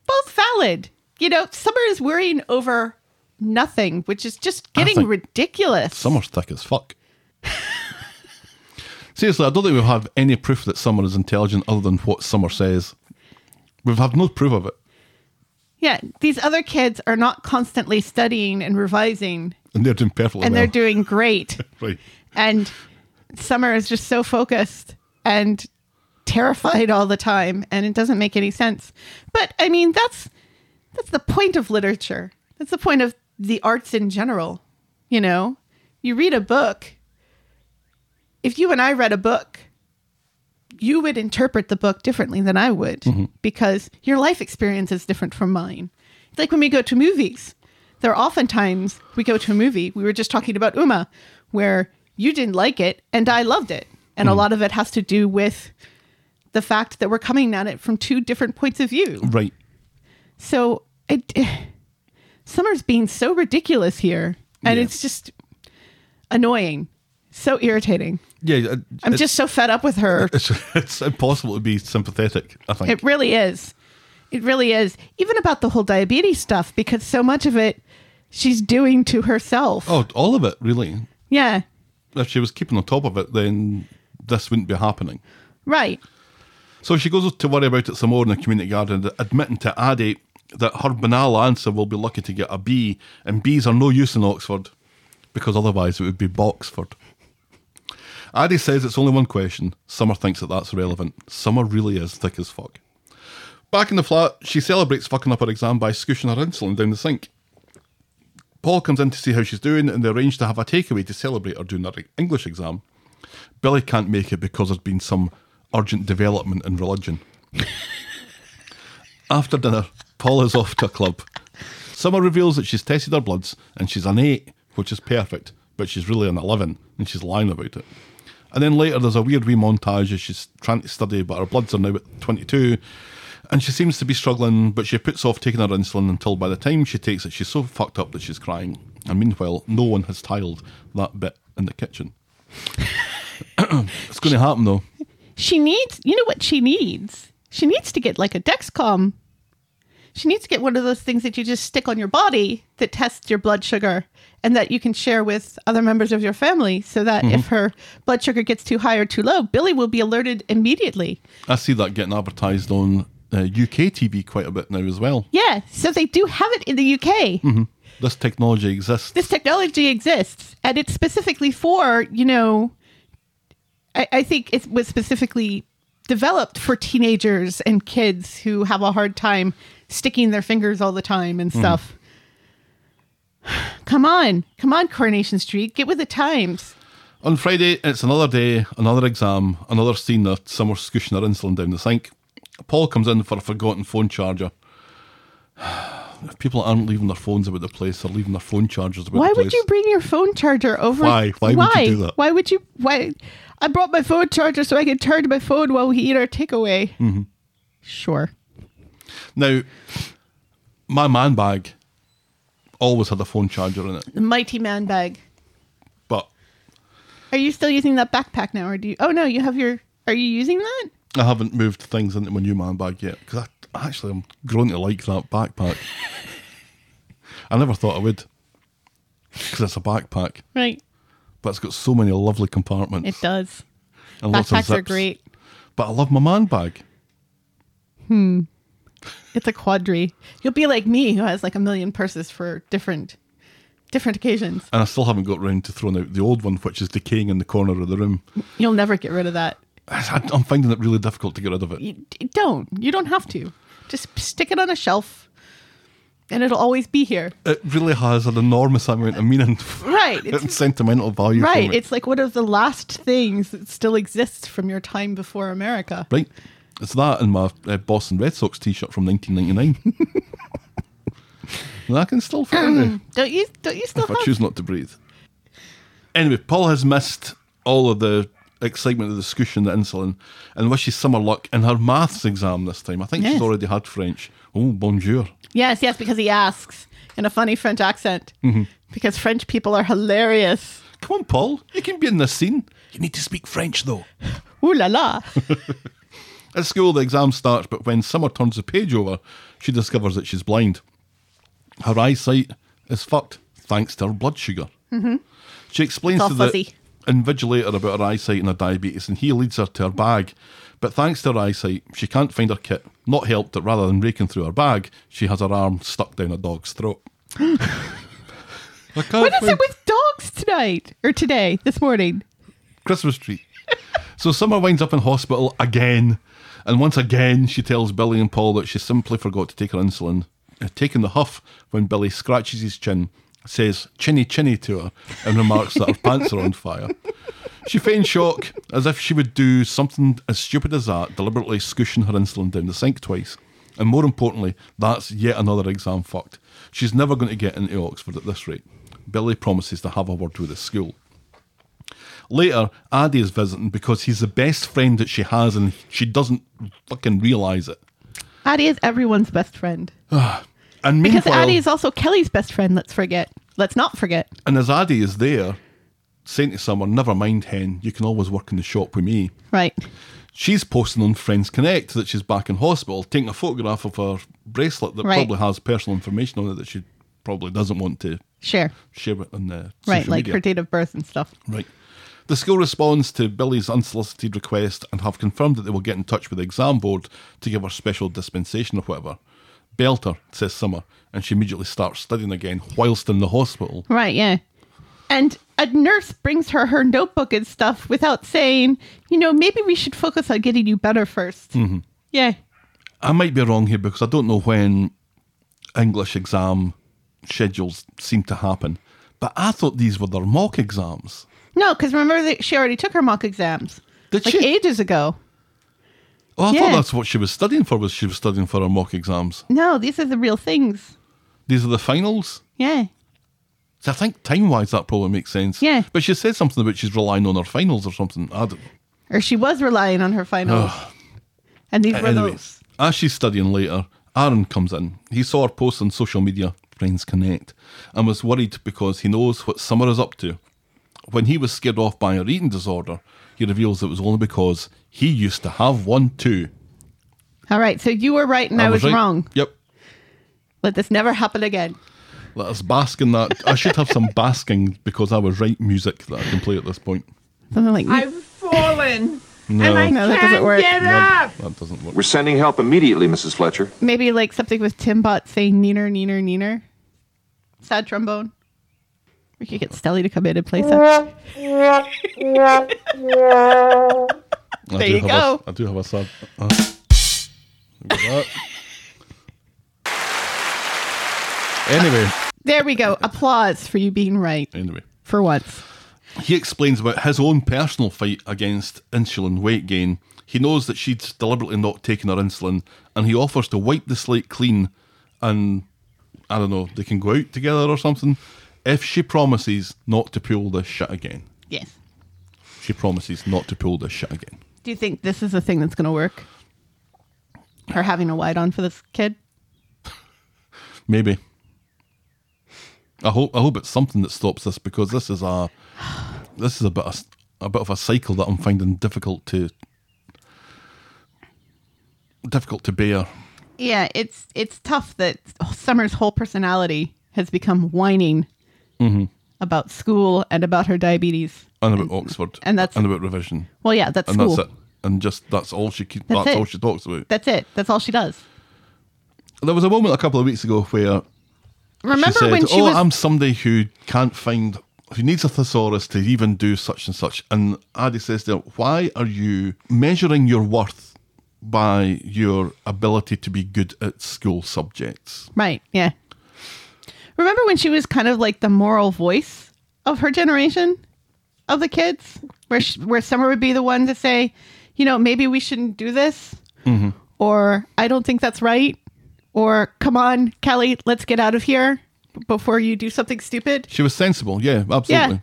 Both valid. You know, Summer is worrying over nothing, which is just getting ridiculous. Summer's thick as fuck. [laughs] Seriously, I don't think we have any proof that Summer is intelligent other than what Summer says. We've had no proof of it. Yeah, these other kids are not constantly studying and revising, And they're doing perfectly and well. they're doing great. [laughs] right. and Summer is just so focused and terrified all the time, and it doesn't make any sense. But I mean, that's that's the point of literature. That's the point of the arts in general. You know, you read a book. If you and I read a book, you would interpret the book differently than I would mm-hmm. because your life experience is different from mine. It's like when we go to movies. There are oftentimes we go to a movie. We were just talking about Uma, where you didn't like it and I loved it. And a mm-hmm. lot of it has to do with the fact that we're coming at it from two different points of view. Right. So it, [sighs] Summer's being so ridiculous here, and Yeah. it's just annoying, so irritating. Yeah. it- I'm just so fed up with her. It's, [laughs] it's impossible to be sympathetic, I think. It really is. It really is. Even about the whole diabetes stuff, because so much of it she's doing to herself. oh, all of it, really. Yeah, If she was keeping on top of it, then this wouldn't be happening. right. So she goes to worry about it some more in the community garden, admitting to Aadi that her banal answer will be lucky to get a B, and Bs are no use in Oxford, because otherwise it would be Boxford. Aadi says it's only one question. Summer thinks that that's relevant. Summer really is thick as fuck. Back in the flat, she celebrates fucking up her exam by scooshing her insulin down the sink. Paul comes in to see how she's doing, and they arrange to have a takeaway to celebrate her doing her English exam. Billy can't make it because there's been some urgent development in religion. [laughs] After dinner, Paul is off to a club. Summer reveals that she's tested her bloods and she's an 8, which is perfect, but she's really an 11 and she's lying about it. And then later there's a weird wee montage as she's trying to study, but her bloods are now at 22 and she seems to be struggling, but she puts off taking her insulin until by the time she takes it, she's so fucked up that she's crying. And meanwhile, no one has tiled that bit in the kitchen. [coughs] it's going to happen though. She needs, you know what she needs? She needs to get like a Dexcom. She needs to get one of those things that you just stick on your body that tests your blood sugar and that you can share with other members of your family so that if her blood sugar gets too high or too low, Billy will be alerted immediately. I see that getting advertised on uh, UK TV quite a bit now as well. Yeah, so they do have it in the UK. This technology exists. This technology exists and it's specifically for, you know, I, I think it was specifically developed for teenagers and kids who have a hard time sticking their fingers all the time and stuff. [sighs] Come on, come on, Coronation Street, get with the times. On Friday, it's another day, another exam, another scene of Summer scooshing her insulin down the sink. Paul comes in for a forgotten phone charger. [sighs] If people aren't leaving their phones about the place, they're leaving their phone chargers about Why the place. would you bring your phone charger over? Why? Why would you do that? Why would you? Why? I brought my phone charger so I could charge my phone while we eat our takeaway. Mm-hmm. Sure. Now, my man bag always had a phone charger in it, The mighty man bag. but Are you still using that backpack now, or do you? Oh no, you have your. Are you using that? I haven't moved things into my new man bag yet because I actually I'm growing to like that backpack. [laughs] I never thought I would because it's a backpack, Right. but it's got so many lovely compartments. It does. and lots of Backpacks are great. But I love my man bag. Hmm. It's a quadri. You'll be like me, who has like a million purses for different, different occasions. And I still haven't got round to throwing out the old one, which is decaying in the corner of the room. You'll never get rid of that. I'm finding it really difficult to get rid of it. You, don't. You don't have to. Just stick it on a shelf, and it'll always be here. It really has an enormous amount of meaning Right. [laughs] and It's sentimental value. for right. It's like one of the last things that still exists from your time before America. right. It's that and my uh, Boston Red Sox T-shirt from 1999. [laughs] and I can still fit in there. [clears throat] Don't you? Don't you still if I have? choose not to breathe. Anyway, Paul has missed all of the excitement of the scoosh and the insulin and wishes summer luck in her maths exam this time. I think she's already had French. Oh, bonjour. Yes, yes, because he asks in a funny French accent. Mm-hmm. because French people are hilarious. Come on, Paul. You can be in this scene. You need to speak French, though. Ooh la la. [laughs] At school, the exam starts, but when Summer turns the page over, she discovers that she's blind. Her eyesight is fucked thanks to her blood sugar. Mm-hmm. She explains to the fuzzy. invigilator about her eyesight and her diabetes, and he leads her to her bag. But thanks to her eyesight, she can't find her kit. Not helped that rather than raking through her bag, she has her arm stuck down a dog's throat. [gasps] What is it with dogs tonight or today, this morning? Christmas tree. so Summer winds up in hospital again, and once again she tells Billy and Paul that she simply forgot to take her insulin, uh, taking the huff when Billy scratches his chin, says chinny chinny to her, and remarks that her [laughs] pants are on fire. She feigns shock, as if she would do something as stupid as that, deliberately scooshing her insulin down the sink twice. And more importantly, that's yet another exam fucked. She's never going to get into Oxford at this rate. Billy promises to have a word with the school. Later, Aadi is visiting because he's the best friend that she has and she doesn't fucking realise it. Aadi is everyone's best friend. [sighs] And Because meanwhile, Aadi is also Kelly's best friend, let's forget. Let's not forget. and as Aadi is there, saying to someone, never mind, hen, you can always work in the shop with me. Right. She's posting on Friends Connect that she's back in hospital, taking a photograph of her bracelet that Right. probably has personal information on it that she probably doesn't want to Share. share it on the Right. social Like media. her date of birth and stuff. Right. The school responds to Billy's unsolicited request and have confirmed that they will get in touch with the exam board to give her special dispensation or whatever. Belter, says Summer, and she immediately starts studying again whilst in the hospital. Right. Yeah. And a nurse brings her her notebook and stuff without saying, you know, maybe we should focus on getting you better 1st Mm-hmm. Yeah. I might be wrong here because I don't know when English exam schedules seem to happen, but I thought these were their mock exams. No, because remember that she already took her mock exams. Did like she? ages ago. Oh, I Yeah. thought that's what she was studying for. Was she was studying for her mock exams? No, these are the real things. These are the finals. Yeah. So I think time wise that probably makes sense. Yeah. But she said something about she's relying on her finals or something. I don't Or she was relying on her finals. and these were those. as she's studying later, Aaron comes in. He saw her post on social media, Friends Connect, and was worried because he knows what Summer is up to. When he was scared off by her eating disorder, he reveals it was only because he used to have one too. All right. So you were right and I, was, right. wrong. Yep. Let this never happen again. Let us bask in that. I should have some basking because I was right music that I can play at this point. Something like I've fallen. No, And I No, that can't doesn't work. get no, up. that doesn't work. We're sending help immediately, Mrs. Fletcher. maybe like something with Timbot saying neener, neener, neener. Sad trombone. We could get Stelly to come in and play that. I There do you go. A, I do have a sad. Uh, look at. Anyway, There we go. Applause for you being right anyway. for once. He explains about his own personal fight against insulin weight gain. He knows that she's deliberately not taken her insulin, and he offers to wipe the slate clean, and I don't know, they can go out together or something. If she promises not to pull this shit again, Yes. she promises not to pull this shit again. Do you think this is a thing that's going to work? Her having a white on for this kid? [laughs] Maybe. I hope I hope it's something that stops this because this is a [sighs] this is a bit of, a bit of a cycle that I'm finding difficult to difficult to bear. Yeah, it's it's tough that Summer's whole personality has become whining Mm-hmm. about school and about her diabetes. And about Oxford, and that's- and about revision, Well, yeah, that's and school. that's it. And just that's all she That's that's, it. all she talks about. That's it. That's all she does. there was a moment a couple of weeks ago where Remember she said, when she "Oh, was I'm somebody who can't find." Who needs a thesaurus to even do such and such? And Aadi says to her, Why are you measuring your worth by your ability to be good at school subjects? right? Yeah. Remember when she was kind of like the moral voice of her generation of the kids, where she, where Summer would be the one to say, you know, maybe we shouldn't do this, Mm-hmm. or I don't think that's right, or come on, Kelly, let's get out of here before you do something stupid. She was sensible, yeah, absolutely. Yeah.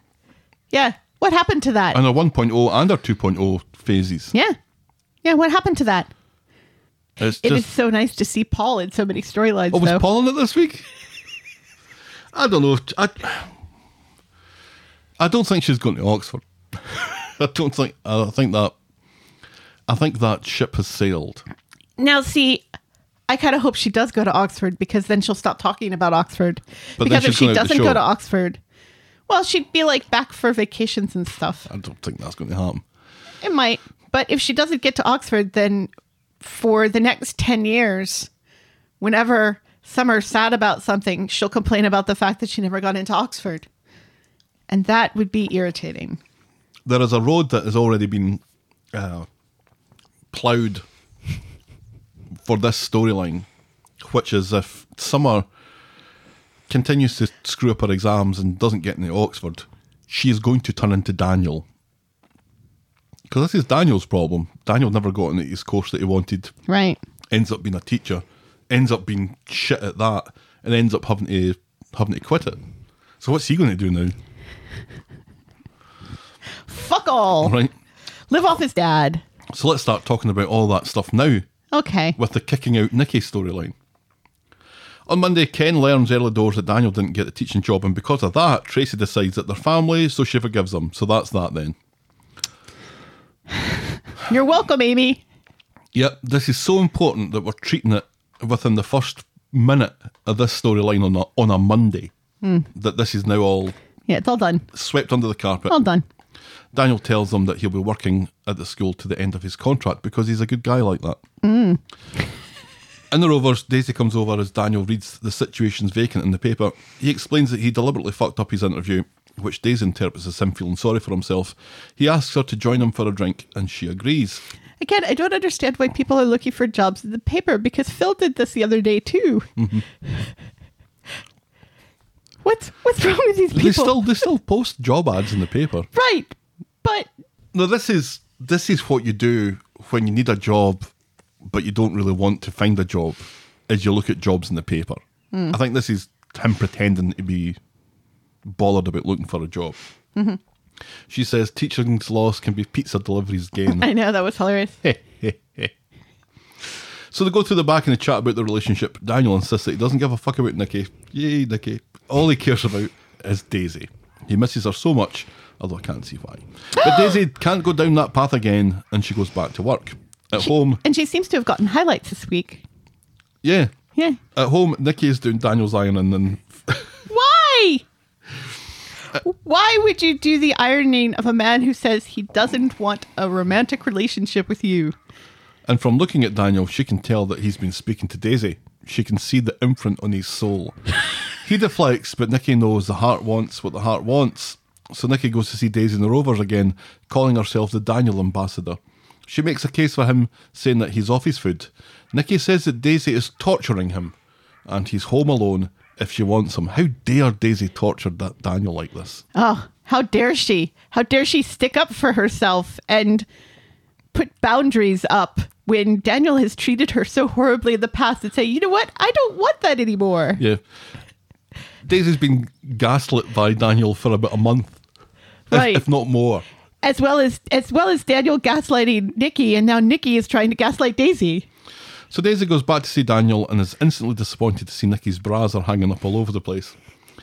yeah. What happened to that? And her 1.0 and her 2.0 phases. yeah. Yeah. What happened to that? It's It is just. so nice to see Paul in so many storylines. Oh, was though. Paul in it this week? I don't know. I, I don't think she's going to Oxford. [laughs] I don't think. I think that. I think that ship has sailed. Now, see, I kind of hope she does go to Oxford because then she'll stop talking about Oxford. But because if she going out the doesn't go to Oxford, well, she'd be like back for vacations and stuff. I don't think that's going to happen. It might. But if she doesn't get to Oxford, then for the next 10 years, whenever Summer's sad about something, she'll complain about the fact that she never got into Oxford. And that would be irritating. There is a road that has already been uh, ploughed for this storyline, which is if Summer continues to screw up her exams and doesn't get into Oxford, she is going to turn into Daniel. Because this is Daniel's problem. Daniel never got into his course that he wanted. Right. ends up being a teacher, ends up being shit at that, and ends up having to having to quit it. So what's he going to do now? Fuck all. Right. Live off his dad. So let's start talking about all that stuff now Okay. with the kicking out Nikki storyline. On Monday, Ken learns early doors that Daniel didn't get the teaching job, and because of that, Tracy decides that they're family, so she forgives them. So that's that then. You're welcome, Amy. Yep, this is so important that we're treating it within the first minute of this storyline on a, on a Monday. Hmm. That this is now all Yeah, it's all done. swept under the carpet. All done. Daniel tells them that he'll be working at the school to the end of his contract because he's a good guy like that. Hmm. In the Rovers, Daisy comes over as Daniel reads the situation's vacant in the paper. He explains that he deliberately fucked up his interview, which Daisy interprets as him feeling sorry for himself. He asks her to join him for a drink, and she agrees. Again, I don't understand why people are looking for jobs in the paper because Phil did this the other day too. Mm-hmm. what's what's wrong with these people? They still they still post job ads in the paper. right, but No, this is this is what you do when you need a job, but you don't really want to find a job. Is you look at jobs in the paper. Hmm. I think this is him pretending to be bothered about looking for a job. Mm-hmm. She says teaching's loss can be pizza deliveries gain. [laughs] I know that was hilarious. [laughs] so they go through the back and they chat about the relationship. Daniel insists that he doesn't give a fuck about Nikki. Yay, Nikki. All he cares about is Daisy. He misses her so much, although I can't see why. But [gasps] Daisy can't go down that path again, and she goes back to work. At home, And she seems to have gotten highlights this week. yeah. Yeah. At home, Nikki is doing Daniel's ironing, and then Why? Why would you do the ironing of a man who says he doesn't want a romantic relationship with you? and from looking at Daniel, she can tell that he's been speaking to Daisy. She can see the imprint on his soul. [laughs] he deflects, but Nikki knows the heart wants what the heart wants. So Nikki goes to see Daisy and the Rovers again, calling herself the Daniel ambassador. She makes a case for him, saying that he's off his food. Nikki says that Daisy is torturing him, and he's home alone if she wants him. How dare Daisy torture that Daniel like this? Oh, how dare she? How dare she stick up for herself and put boundaries up when Daniel has treated her so horribly in the past and say, you know what? I don't want that anymore. Yeah. Daisy's been gaslit by Daniel for about a month, if- Right. if not more. As well as as well as Daniel gaslighting Nikki, and now Nikki is trying to gaslight Daisy. So Daisy goes back to see Daniel and is instantly disappointed to see Nikki's bras are hanging up all over the place.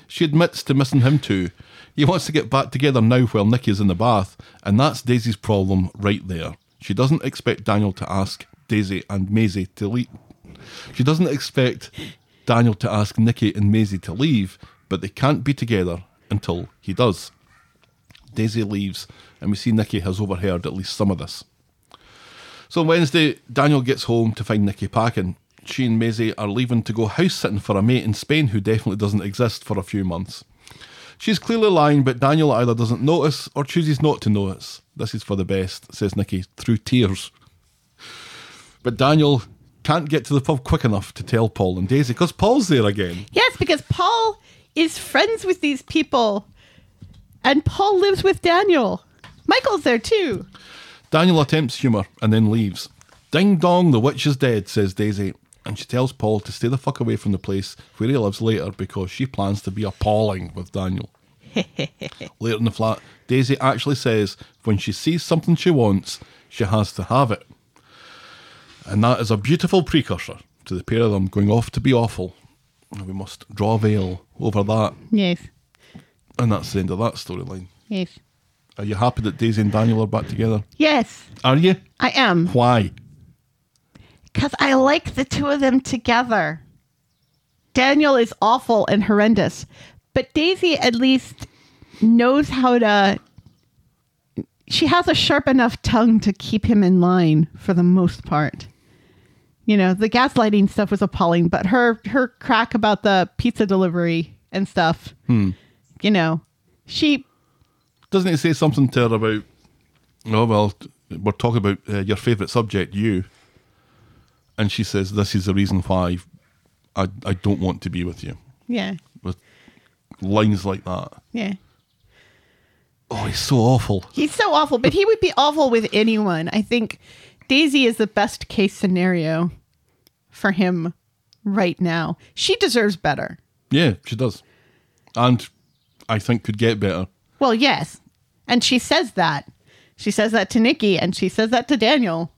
She admits to missing him too. He wants to get back together now while Nikki is in the bath, and that's Daisy's problem right there. She doesn't expect Daniel to ask Daisy and Maisie to leave. She doesn't expect Daniel to ask Nikki and Maisie to leave, but they can't be together until he does. Daisy leaves, and we see Nikki has overheard at least some of this. So on Wednesday, Daniel gets home to find Nikki packing. She and Maisie are leaving to go house sitting for a mate in Spain who definitely doesn't exist for a few months. She's clearly lying, but Daniel either doesn't notice or chooses not to notice. This is for the best, says Nikki, through tears. But Daniel can't get to the pub quick enough to tell Paul and Daisy because Paul's there again. Yes, because Paul is friends with these people, and Paul lives with Daniel. Michael's there too. Daniel attempts humour and then leaves. Ding dong, the witch is dead, says Daisy, and she tells Paul to stay the fuck away from the place where he lives later because she plans to be appalling with Daniel. [laughs] later in the flat, Daisy actually says when she sees something she wants, she has to have it. And that is a beautiful precursor to the pair of them going off to be awful. And we must draw a veil over that. Yes. And that's the end of that storyline. Yes. Are you happy that Daisy and Daniel are back together? Yes, Are you? I am. Why? Because I like the two of them together. Daniel is awful and horrendous, but Daisy at least knows how to. She has a sharp enough tongue to keep him in line for the most part. You know, the gaslighting stuff was appalling, but her her crack about the pizza delivery and stuff. Hmm. You know, she Doesn't it say something to her about, oh, well, we're talking about uh, your favourite subject, you. And she says, this is the reason why I, I don't want to be with you. yeah With lines like that. yeah. Oh, he's so awful. He's so awful, but he would be awful with anyone. I think Daisy is the best case scenario for him right now. She deserves better. Yeah, she does. And I think could get better. Well, yes. And she says that. She says that to Nikki and she says that to Daniel.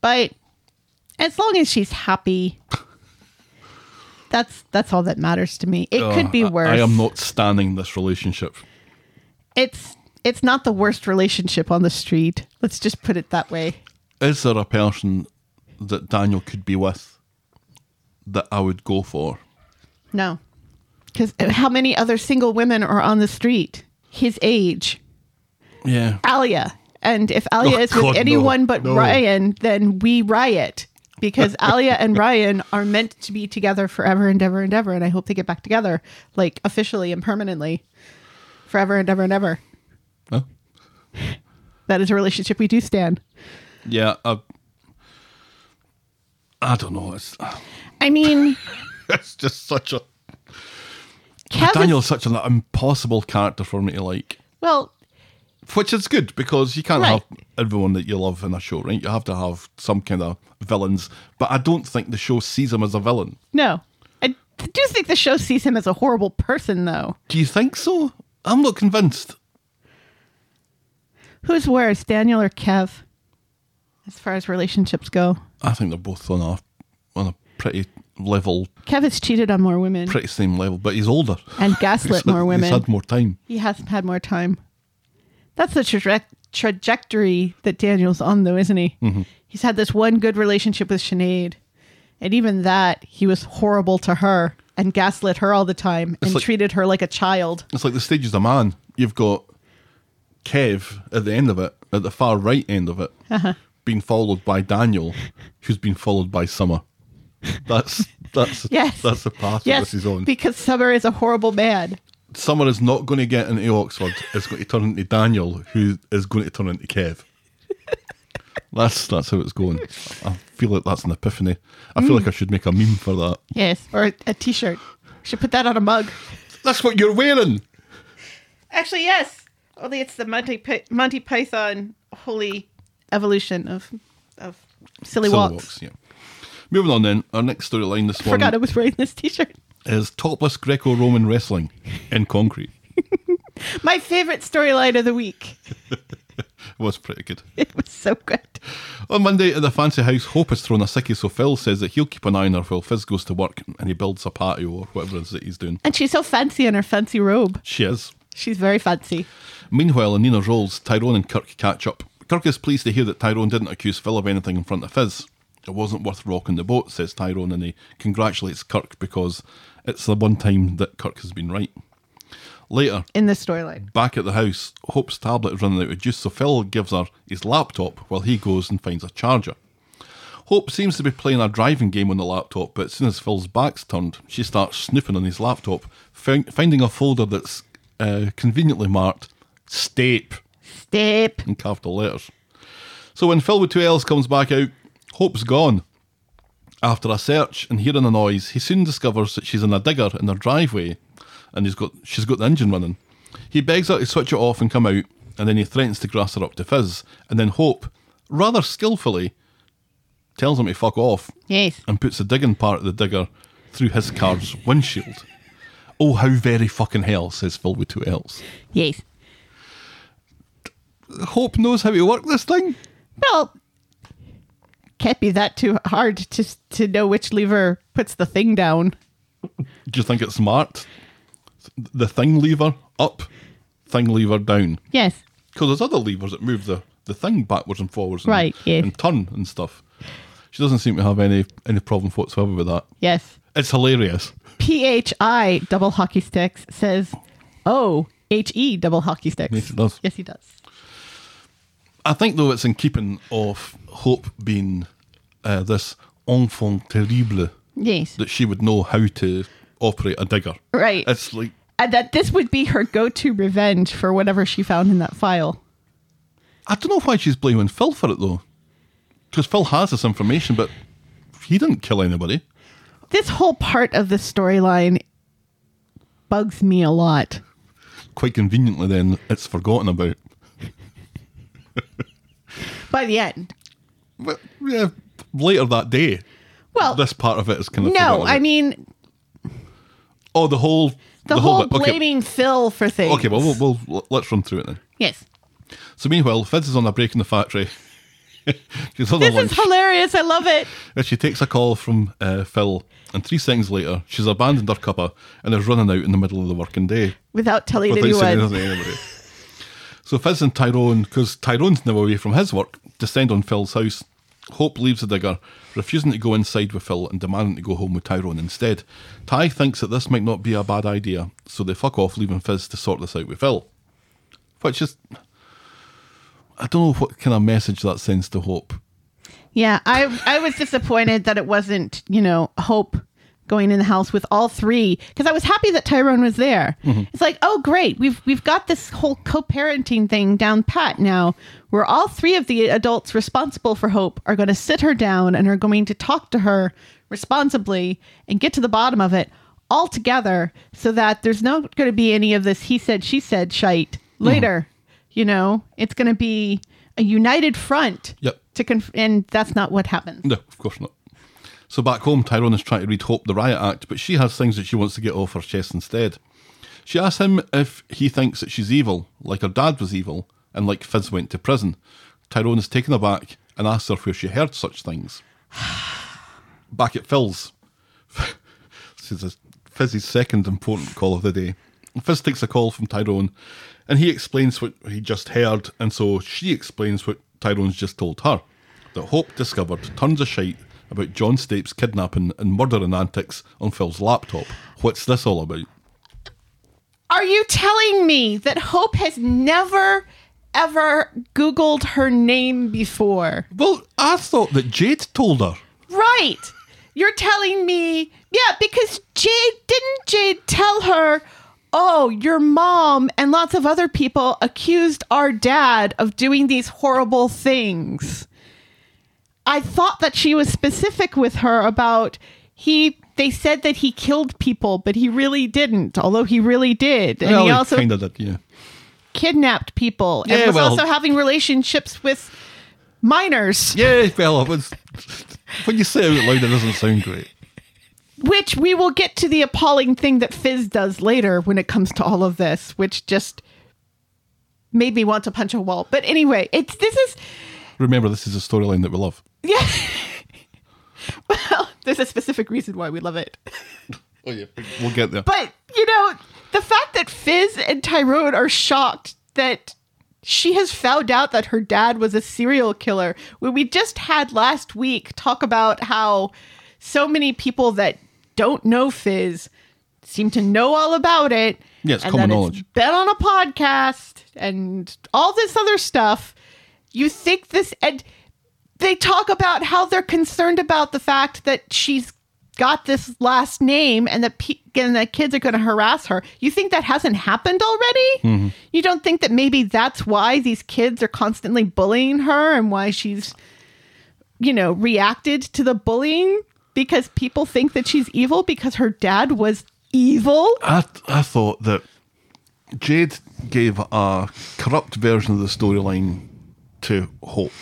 But as long as she's happy, that's that's all that matters to me. It could be Oh, I- worse. I, am not standing this relationship. It's it's not the worst relationship on the street. Let's just put it that way. Is there a person that Daniel could be with that I would go for? No. Because how many other single women are on the street his age? Yeah. Alya. And if Alya Oh, is God, with no. anyone but No. Ryan, then we riot. Because [laughs] Alya and Ryan are meant to be together forever and ever and ever. And I hope they get back together, like officially and permanently. Forever and ever and ever. Huh? That is a relationship we do stand. Yeah. I, I don't know. It's, I mean, [laughs] it's just such a. Kev is- Daniel's such an impossible character for me to like. well, Which is good because you can't Right. have everyone that you love in a show, right? You have to have some kind of villains. But I don't think the show sees him as a villain. no. I do think the show sees him as a horrible person, though. Do you think so? I'm not convinced. Who's worse, Daniel or Kev? As far as relationships go, I think they're both on a on a pretty level, Kev has cheated on more women pretty same level. But he's older. and gaslit [laughs] more women. He's had more time. he has had more time. That's the traje- trajectory that Daniel's on, though, isn't he? Mm-hmm. He's had this one good relationship with Sinead, and even that, he was horrible to her and gaslit her all the time and like- treated her like a child. It's like the stages of a man. You've got Kev at the end of it, at the far right end of it, Uh-huh. being followed by Daniel, who's been followed by Summer. [laughs] That's that's Yes. that's the path yes, that this is on. because Summer is a horrible man. Summer is not going to get into Oxford. It's going to turn into Daniel, who is going to turn into Kev. [laughs] That's that's how it's going. I feel like that's an epiphany. I feel Mm. like I should make a meme for that. Yes, or a, a T-shirt. Should put that on a mug. That's what you're wearing. Actually, yes. Only it's the Monty Monty Python holy evolution of of silly, Silly walks. walks, yeah. Moving on then, our next storyline this morning Forgot I was wearing this T-shirt. is topless Greco-Roman wrestling in concrete. [laughs] My favorite storyline of the week. [laughs] It was pretty good. It was so good. On Monday at the fancy house, Hope has thrown a sickie, so Phil says that he'll keep an eye on her while Fizz goes to work and he builds a patio or whatever it is that he's doing. And she's so fancy in her fancy robe. She is. She's very fancy. Meanwhile, in Nina's Rolls, Tyrone and Kirk catch up. Kirk is pleased to hear that Tyrone didn't accuse Phil of anything in front of Fizz. It wasn't worth rocking the boat, says Tyrone, and he congratulates Kirk because it's the one time that Kirk has been right. Later, In the storyline. back at the house, Hope's tablet is running out of juice, so Phil gives her his laptop while he goes and finds a charger. Hope seems to be playing a driving game on the laptop, but as soon as Phil's back's turned, she starts snooping on his laptop, fin- finding a folder that's uh, conveniently marked Stape Step. in capital letters. So when Phil with two L's comes back out, Hope's gone. After a search and hearing a noise, he soon discovers that she's in a digger in her driveway and he's got she's got the engine running. He begs her to switch it off and come out, and then he threatens to grass her up to Fizz, and then Hope, rather skillfully, tells him to fuck off Yes. and puts the digging part of the digger through his car's windshield. Oh, how very fucking hell, says Phil with two L's. Yes. Hope knows how to work this thing. Well, can't be that too hard to to know which lever puts the thing down. Do you think it's smart? The thing lever up thing lever down. Yes. Because there's other levers that move the, the thing backwards and forwards and, Right, yes. and turn and stuff. She doesn't seem to have any any problem whatsoever with that. Yes. It's hilarious. PHI double hockey sticks says, "Oh, HE double hockey sticks." Yes, it does. Yes, he does. I think though it's in keeping of Hope being uh, this enfant terrible Yes. that she would know how to operate a digger. Right. It's like And that this would be her go-to revenge for whatever she found in that file. I don't know why she's blaming Phil for it though, because Phil has this information, but he didn't kill anybody. This whole part of the storyline bugs me a lot. Quite conveniently, then it's forgotten about. [laughs] By the end. But yeah, later that day, Well, this part of it is kind of no, I mean oh the whole the, whole, bit. Okay. blaming Phil for things. Okay, well, we'll, we'll let's run through it then. yes. So meanwhile, Fizz is on a break in the factory. [laughs] This lunch. is hilarious. I love it. [laughs] And she takes a call from uh, Phil, and three seconds later, she's abandoned her cuppa and is running out in the middle of the working day. Without telling without anyone. anybody. [laughs] So Fizz and Tyrone, because Tyrone's now away from his work, descend on Phil's house. Hope leaves the digger, refusing to go inside with Phil and demanding to go home with Tyrone instead. Ty thinks that this might not be a bad idea, so they fuck off, leaving Fizz to sort this out with Phil. Which is. I don't know what kind of message that sends to Hope. Yeah, I I was disappointed that it wasn't, you know, Hope going in the house with all three because I was happy that Tyrone was there. Mm-hmm. It's like, oh great, we've we've got this whole co-parenting thing down pat now, where all three of the adults responsible for Hope are going to sit her down and are going to talk to her responsibly and get to the bottom of it all together, so that there's not going to be any of this he said she said shite later. Mm-hmm. You know, it's going to be a united front Yep. to conf- and that's not what happens. No, of course not. So back home, Tyrone is trying to read Hope the Riot Act, but she has things that she wants to get off her chest instead. She asks him if he thinks that she's evil, like her dad was evil, and like Fizz went to prison. Tyrone is taken aback and asks her where she heard such things. [sighs] Back at Phil's. [laughs] this is Fizz's second important call of the day. Fizz takes a call from Tyrone, and he explains what he just heard, and so she explains what Tyrone's just told her. That Hope discovered tons of shite about John Stapes kidnapping and murdering antics on Phil's laptop. What's this all about? Are you telling me that Hope has never ever Googled her name before? Well, I thought that Jade told her. Right. You're telling me, yeah, because Jade, didn't Jade tell her, oh, your mom and lots of other people accused our dad of doing these horrible things? I thought that she was specific with her about he. They said that he killed people, but he really didn't. Although he really did, and well, he also kind of did, yeah. Kidnapped people and Yeah, was well- also having relationships with minors, Yeah, well, it was, when you say it out loud, it doesn't sound great. which we will get to the appalling thing that Fizz does later when it comes to all of this, which just made me want to punch a wall. But anyway, it's this is Remember, this is a storyline that we love. yeah. [laughs] well, there's a specific reason why we love it. Oh, yeah. We'll get there. But, you know, the fact that Fizz and Tyrone are shocked that she has found out that her dad was a serial killer when we just had last week talk about how so many people that don't know Fizz seem to know all about it. Yes, and common that knowledge. It's been on a podcast and all this other stuff. You think this and they talk about how they're concerned about the fact that she's got this last name and the, pe- and that kids are going to harass her. You think that hasn't happened already? Mm-hmm. You don't think that maybe that's why these kids are constantly bullying her and why she's you know reacted to the bullying because people think that she's evil because her dad was evil? I, I thought that Jade gave a corrupt version of the storyline to Hope,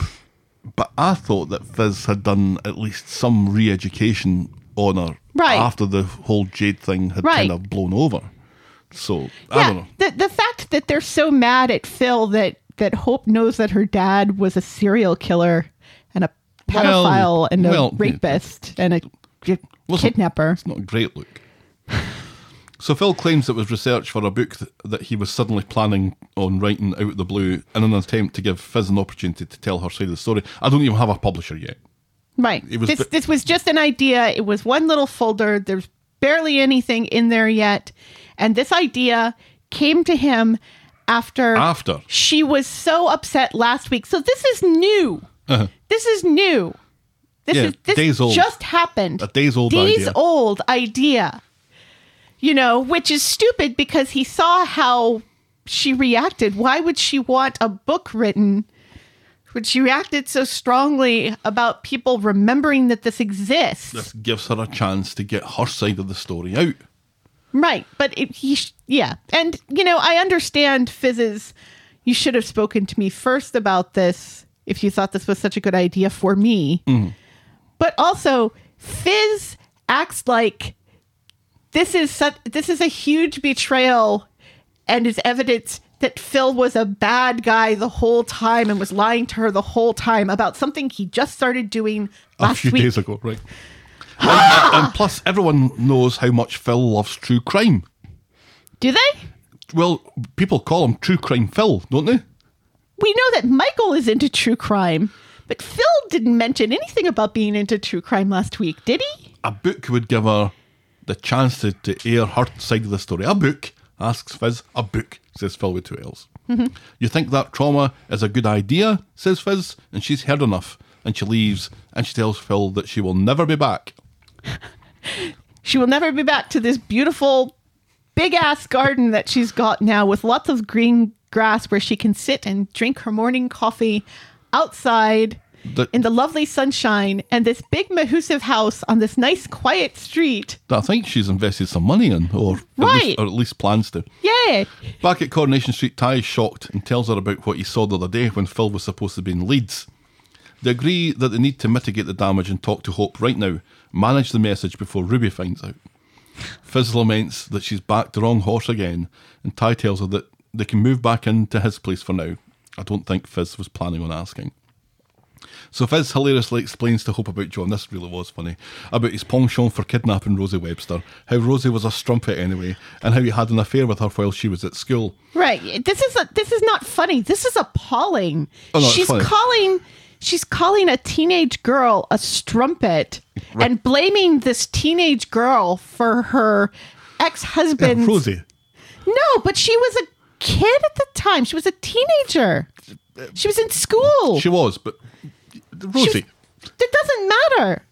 but I thought that Fizz had done at least some re education on her Right. after the whole Jade thing had Right. kind of blown over. So, I don't know. The the fact that they're so mad at Phil that that Hope knows that her dad was a serial killer and a Well, pedophile and a well, rapist and a kidnapper. It's not a great look. So Phil claims it was research for a book th- that he was suddenly planning on writing out of the blue in an attempt to give Fizz an opportunity to tell her side of the story. I don't even have a publisher yet. Right. It was this this was just an idea. It was one little folder. There's barely anything in there yet. And this idea came to him after After. she was so upset last week. So this is new. This is new. This Uh-huh. Yeah, is this days old. just happened. A days old days idea. old idea. You know, which is stupid because he saw how she reacted. Why would she want a book written? When she reacted so strongly about people remembering that this exists. This gives her a chance to get her side of the story out. Right. But it, he, sh- yeah. And, you know, I understand Fizz's, you should have spoken to me first about this if you thought this was such a good idea for me. Mm-hmm. But also, Fizz acts like this is such, this is a huge betrayal and is evidence that Phil was a bad guy the whole time and was lying to her the whole time about something he just started doing A few week. days ago, right? and, and plus, everyone knows how much Phil loves true crime. Do they? Well, people call him True Crime Phil, don't they? we know that Michael is into true crime, but Phil didn't mention anything about being into true crime last week, did he? A book would give her the chance to, to air her side of the story. A book, asks Fizz. A book, says Phil with two L's. You think that trauma is a good idea, says Fizz, and she's heard enough. And she leaves and she tells Phil that she will never be back. [laughs] She will never be back to this beautiful, big ass garden that she's got now with lots of green grass where she can sit and drink her morning coffee outside The- in the lovely sunshine and this big mahusive house on this nice quiet street. That I think she's invested some money in, or, at, Right. least, or at least plans to. Yeah. Back at Coronation Street, Ty is shocked and tells her about what he saw the other day when Phil was supposed to be in Leeds. They agree that they need to mitigate the damage and talk to Hope right now, manage the message before Ruby finds out. Fizz laments that she's backed the wrong horse again, and Ty tells her that they can move back into his place for now. I don't think Fizz was planning on asking. So Fizz hilariously explains to Hope about John, this really was funny, about his penchant for kidnapping Rosie Webster, how Rosie was a strumpet anyway, and how he had an affair with her while she was at school. Right. This is a, this is not funny. This is appalling. Oh, no, she's calling she's calling a teenage girl a strumpet and blaming this teenage girl for her ex-husband's Rosie. No, but she was a kid at the time. She was a teenager. Uh, she was in school. She was, but Rosie. it doesn't matter.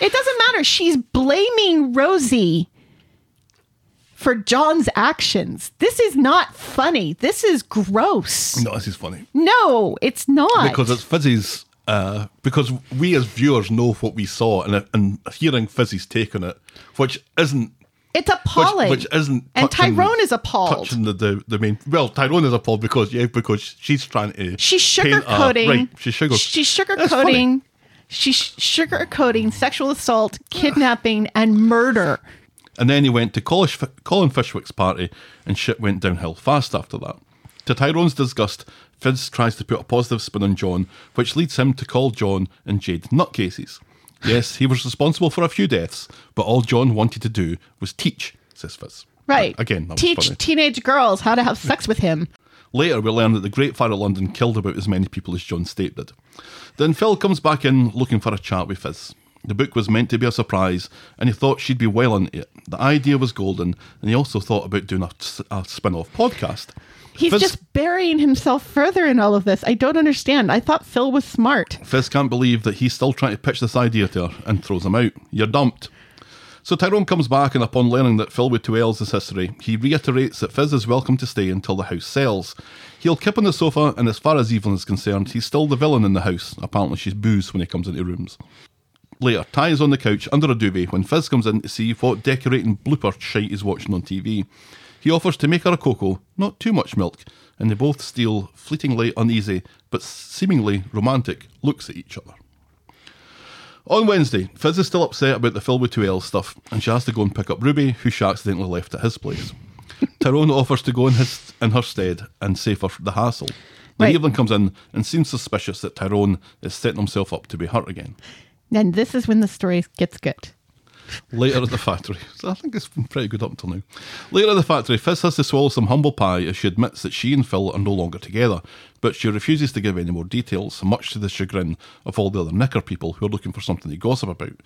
It doesn't matter. She's blaming Rosie for John's actions. This is not funny. This is gross. No, this is funny. No, it's not. Because it's Fizzy's. Uh, because we as viewers know what we saw, and and hearing Fizzy's take on it, which isn't it's appalling. which, which isn't and Tyrone is appalled. touching the, the the main well Tyrone is appalled because yeah because she's trying to She's a- uh, sugarcoating. right she's sugar She's sugarcoating. She's sugarcoating sexual assault, kidnapping, and murder. and then he went to Colin Fishwick's party and shit went downhill fast after that to Tyrone's disgust Fizz tries to put a positive spin on John which leads him to call John and Jade nutcases yes he was responsible for a few deaths but all John wanted to do was teach says Fizz Right. Uh, again that was teach funny. teenage girls how to have sex with him. Later, we learn that the Great Fire of London killed about as many people as John Stape did. Then Phil comes back in looking for a chat with Fizz. The book was meant to be a surprise, and he thought she'd be well into it. The idea was golden, and he also thought about doing a, a spin off podcast. He's Fizz, just burying himself further in all of this. I don't understand. I thought Phil was smart. Fizz can't believe that he's still trying to pitch this idea to her and throws him out. You're dumped. So Tyrone comes back, and upon learning that Phil with two L's is history, he reiterates that Fizz is welcome to stay until the house sells. He'll kip on the sofa, and as far as Evelyn is concerned, he's still the villain in the house. Apparently, she's booze when he comes into rooms. Later, Ty is on the couch under a duvet when Fizz comes in to see what decorating blooper shite is watching on TV. He offers to make her a cocoa, not too much milk, and they both steal fleetingly uneasy, but seemingly romantic, looks at each other. On Wednesday, Fizz is still upset about the Phil with two L stuff, and she has to go and pick up Ruby, who she accidentally left at his place. [laughs] Tyrone offers to go in his in her stead and save her the hassle. Right. Evelyn comes in and seems suspicious that Tyrone is setting himself up to be hurt again. And this is when the story gets good. Later at the factory. So I think it's been pretty good up until now. Later at the factory, Fizz has to swallow some humble pie as she admits that she and Phil are no longer together, but she refuses to give any more details, much to the chagrin of all the other knicker people who are looking for something to gossip about.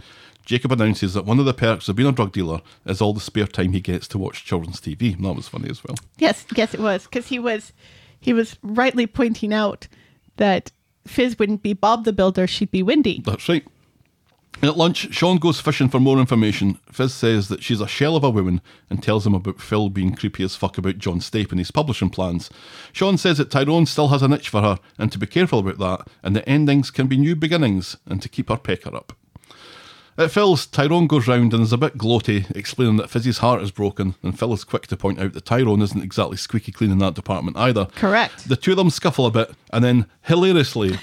Jacob announces that one of the perks of being a drug dealer is all the spare time he gets to watch children's TV. And that was funny as well. Yes, yes, it was because he was he was rightly pointing out that Fizz wouldn't be Bob the Builder; she'd be Wendy. That's right. At lunch, Sean goes fishing for more information. Fizz says that she's a shell of a woman and tells him about Phil being creepy as fuck about John Stape and his publishing plans. Sean says that Tyrone still has an itch for her and to be careful about that, and that endings can be new beginnings and to keep her pecker up. At Phil's, Tyrone goes round and is a bit gloaty, explaining that Fizz's heart is broken, and Phil is quick to point out that Tyrone isn't exactly squeaky clean in that department either. Correct. The two of them scuffle a bit and then hilariously [laughs]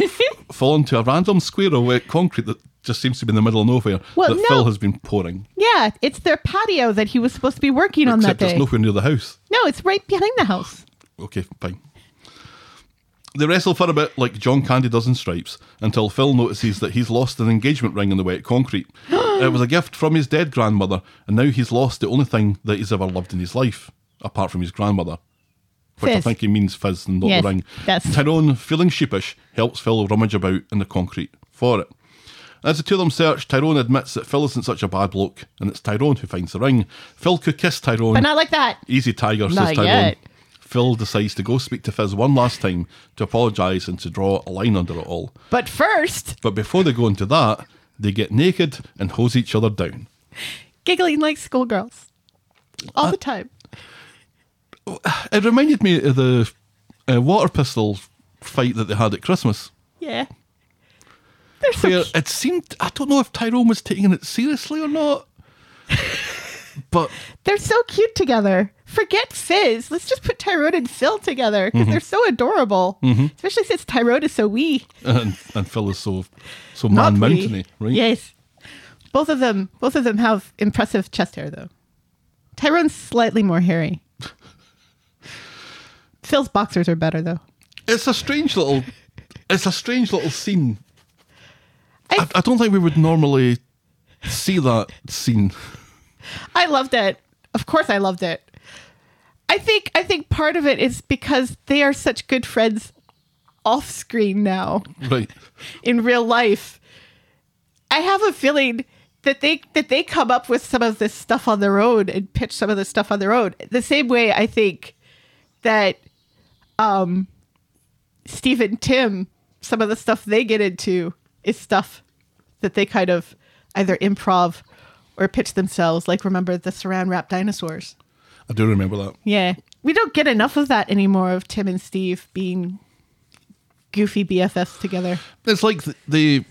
fall into a random square of wet concrete that just seems to be in the middle of nowhere Well, that no. Phil has been pouring. Yeah, it's their patio that he was supposed to be working on that Except it's nowhere near the house. no, it's right behind the house. Okay, fine. They wrestle for a bit like John Candy does in Stripes until Phil notices that he's lost an engagement ring in the wet concrete. [gasps] it was a gift from his dead grandmother, and now he's lost the only thing that he's ever loved in his life, apart from his grandmother. Which I think he means Fizz and not Yes, the ring. yes. Tyrone, feeling sheepish, helps Phil rummage about in the concrete for it. As the two of them search, Tyrone admits that Phil isn't such a bad bloke, and it's Tyrone who finds the ring. Phil could kiss Tyrone. But not like that. Easy tiger, says Tyrone. yet. Phil decides to go speak to Fizz one last time to apologise and to draw a line under it all. But first, But before they go into that, they get naked and hose each other down. giggling like schoolgirls all Uh, the time. It reminded me of the uh, water pistol fight that they had at Christmas. Yeah. They're so Where cute. it seemed, I don't know if Tyrone was taking it seriously or not. [laughs] but They're so cute together. Forget Fizz. Let's just put Tyrone and Phil together Mm-hmm. because they're so adorable. Especially since Tyrone is so wee. and, and Phil is so so man mountainy, right? Yes. Both of them both of them have impressive chest hair though. Tyrone's slightly more hairy. [laughs] Phil's boxers are better though. It's a strange little, it's a strange little scene. I- I, don't think we would normally see that scene. I loved it. Of course I loved it. I think I think part of it is because they are such good friends off screen now. Right. in real life. I have a feeling that they that they come up with some of this stuff on their own and pitch some of this stuff on their own. The same way I think that um Steve and Tim, some of the stuff they get into is stuff that they kind of either improv or pitch themselves. Like remember the saran wrap dinosaurs. I do remember that. Yeah. We don't get enough of that anymore of Tim and Steve being goofy BFFs together. It's like they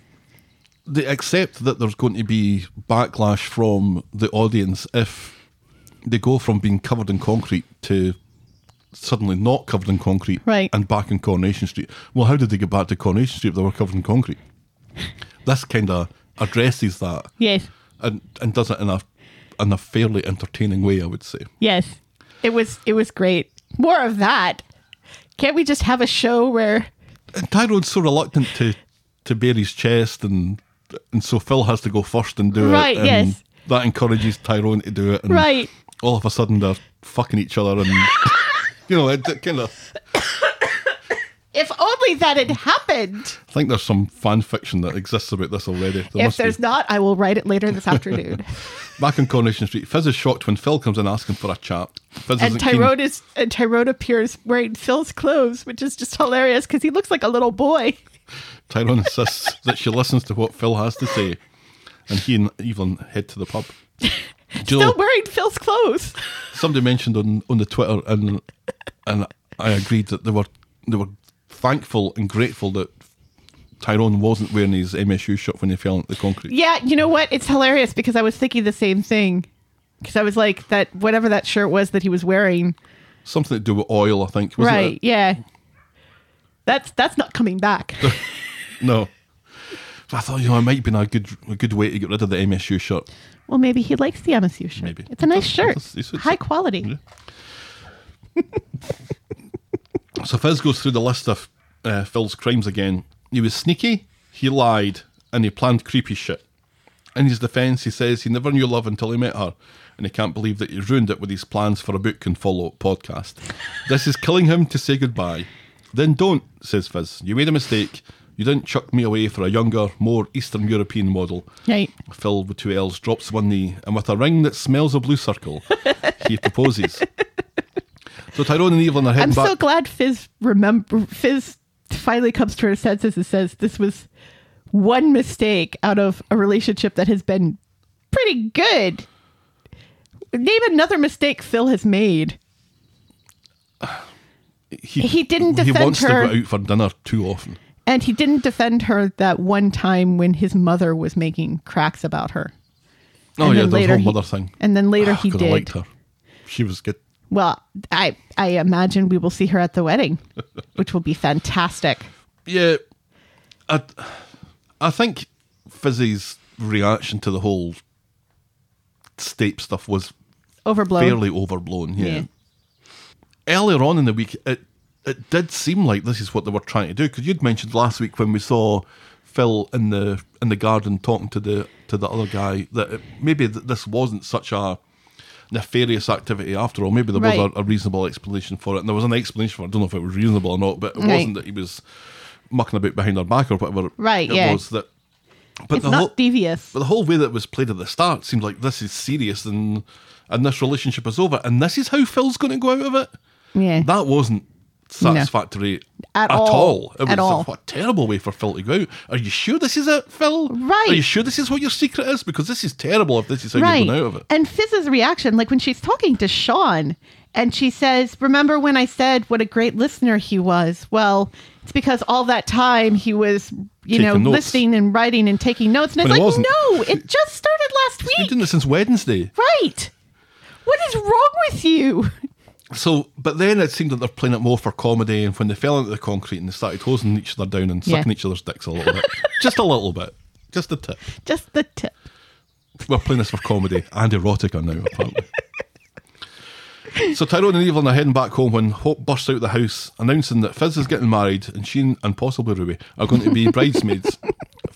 they accept that there's going to be backlash from the audience if they go from being covered in concrete to suddenly not covered in concrete Right. and back in Coronation Street. Well, how did they get back to Coronation Street if they were covered in concrete? [laughs] this kind of addresses that Yes. and, and does it in a in a fairly entertaining way, I would say. Yes. It was it was great. More of that. Can't we just have a show where And Tyrone's so reluctant to to bare his chest, and and so Phil has to go first and do Right, it. And yes. That encourages Tyrone to do it. And Right. All of a sudden, they're fucking each other, and [laughs] you know, it, kind of. if only that had happened. I think there's some fan fiction that exists about this already. There if must be. there's not, I will write it later this afternoon. [laughs] [laughs] Back in Coronation Street, Fizz is shocked when Phil comes in asking for a chat. Fizz and isn't keen. Tyrone is and Tyrone appears wearing Phil's clothes, which is just hilarious because he looks like a little boy. [laughs] Tyrone insists that she listens to what Phil has to say, and he and Evelyn head to the pub. Still know- wearing Phil's clothes. [laughs] somebody mentioned on, on the Twitter, and and I agreed that they were they were thankful and grateful that Tyrone wasn't wearing his MSU shirt when he fell into the concrete. Yeah, you know what? It's hilarious because I was thinking the same thing. Because I was like that whatever that shirt was that he was wearing. Something to do with oil, I think. Wasn't right, It? yeah. That's that's not coming back. [laughs] No. I thought you know it might be a good a good way to get rid of the MSU shirt. Well, maybe he likes the MSU shirt. Maybe. It's a nice shirt. It's- it's- it's- High quality. Yeah. [laughs] So Fizz goes through the list of uh, Phil's crimes again. He was sneaky, he lied, and he planned creepy shit. In his defence, he says he never knew love until he met her, and he can't believe that he ruined it with his plans for a book and follow up podcast. this is killing him to say goodbye. Then don't, says Fizz. You made a mistake. You didn't chuck me away for a younger, more Eastern European model. Right. Phil, with two L's, drops one knee, and with a ring that smells of blue circle, he [laughs] proposes. So Tyrone and Evelyn are heading I'm back. so glad Fizz remember Fizz finally comes to her senses and says this was one mistake out of a relationship that has been pretty good. Name another mistake Phil has made. [sighs] he he didn't He wants her. to go out for dinner too often. And he didn't defend her that one time when his mother was making cracks about her. Oh And yeah, the whole he- mother thing. And then later Ah, he did. liked her. She was good. Well, I I imagine we will see her at the wedding, [laughs] which will be fantastic. Yeah, I, I think Fizzy's reaction to the whole Stape stuff was Overblown. fairly overblown. Yeah. Yeah. Earlier on in the week, it it did seem like this is what they were trying to do because you'd mentioned last week when we saw Phil in the in the garden talking to the to the other guy that it, maybe th- this wasn't such a nefarious activity after all. Maybe there Right. was a, a reasonable explanation for it, and there was an explanation for it. I don't know if it was reasonable or not, but it Right. wasn't that he was mucking about behind our back or whatever. Right, It yeah. was that. But It's the not whole, devious. but the whole way that it was played at the start seemed like this is serious and and this relationship is over and this is how Phil's going to go out of it. Yeah. That wasn't satisfactory At all. It was At all. A, what a terrible way for Phil to go out. Are you sure this is it, Phil? Right. Are you sure this is what your secret is? Because this is terrible if this is how you're right. going out of it. And Fizz's reaction, like when she's talking to Sean and she says, Remember when I said what a great listener he was? Well, it's because all that time he was, you know, notes. listening and writing and taking notes. And it's When he like, wasn't. no, it just started last week. We've been doing this since Wednesday. Right. What is wrong with you? So, but then it seemed that they're playing it more for comedy, and when they fell into the concrete and they started hosing each other down and Yeah. sucking each other's dicks a little bit, [laughs] just a little bit, just a tip. Just the tip. We're playing this for comedy and erotica now, apparently. so Tyrone and Evelyn are heading back home when Hope bursts out the house announcing that Fizz is getting married and she and possibly Ruby are going to be [laughs] bridesmaids.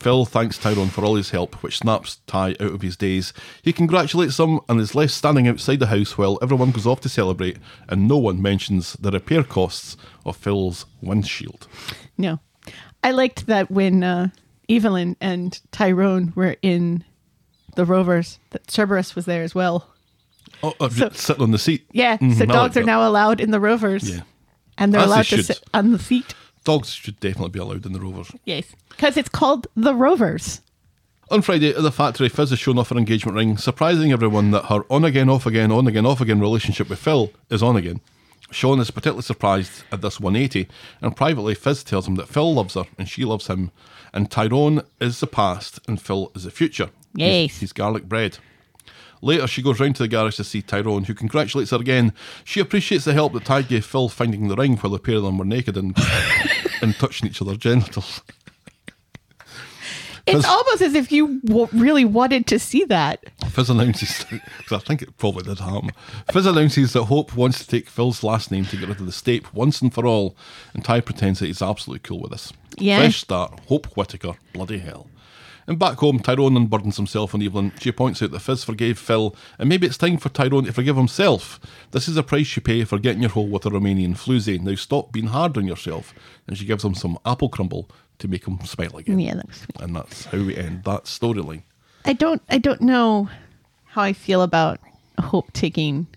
Phil thanks Tyrone for all his help, which snaps Ty out of his daze. He congratulates them and is left standing outside the house while everyone goes off to celebrate, and no one mentions the repair costs of Phil's windshield. No. I liked that when uh, Evelyn and Tyrone were in the Rovers, that Cerberus was there as well. Oh, uh, So- sitting on the seat. Yeah, Mhm, so dogs like are now allowed in the Rovers. Yeah. And they're As allowed to sit on the seat. Dogs should definitely be allowed in the Rovers. Yes. Because it's called the Rovers. On Friday at the factory, Fizz has shown off her engagement ring, surprising everyone that her on again, off again, on again, off again relationship with Phil is on again. Sean is particularly surprised at this 180, and privately, Fizz tells him that Phil loves her and she loves him, and Tyrone is the past and Phil is the future. He's- Yes. He's, garlic bread. Later, she goes round to the garage to see Tyrone, who congratulates her again. She appreciates the help that Ty gave Phil finding the ring while the pair of them were naked and, [laughs] and touching each other's genitals. It's Fizz- almost as if you w- really wanted to see that. Fizz announces, [laughs] because I think it probably did happen. Fizz announces that Hope wants to take Phil's last name to get rid of the Stape once and for all, and Ty pretends that he's absolutely cool with this. Yeah. Fresh start, Hope Whitaker, bloody hell. And back home, Tyrone unburdens himself on Evelyn. She points out that Fizz forgave Phil, and maybe it's time for Tyrone to forgive himself. This is a price you pay for getting your hole with a Romanian floozy. Now stop being hard on yourself. And she gives him some apple crumble to make him smile again. Yeah, that was sweet. And that's how we end that storyline. I don't I don't know how I feel about Hope taking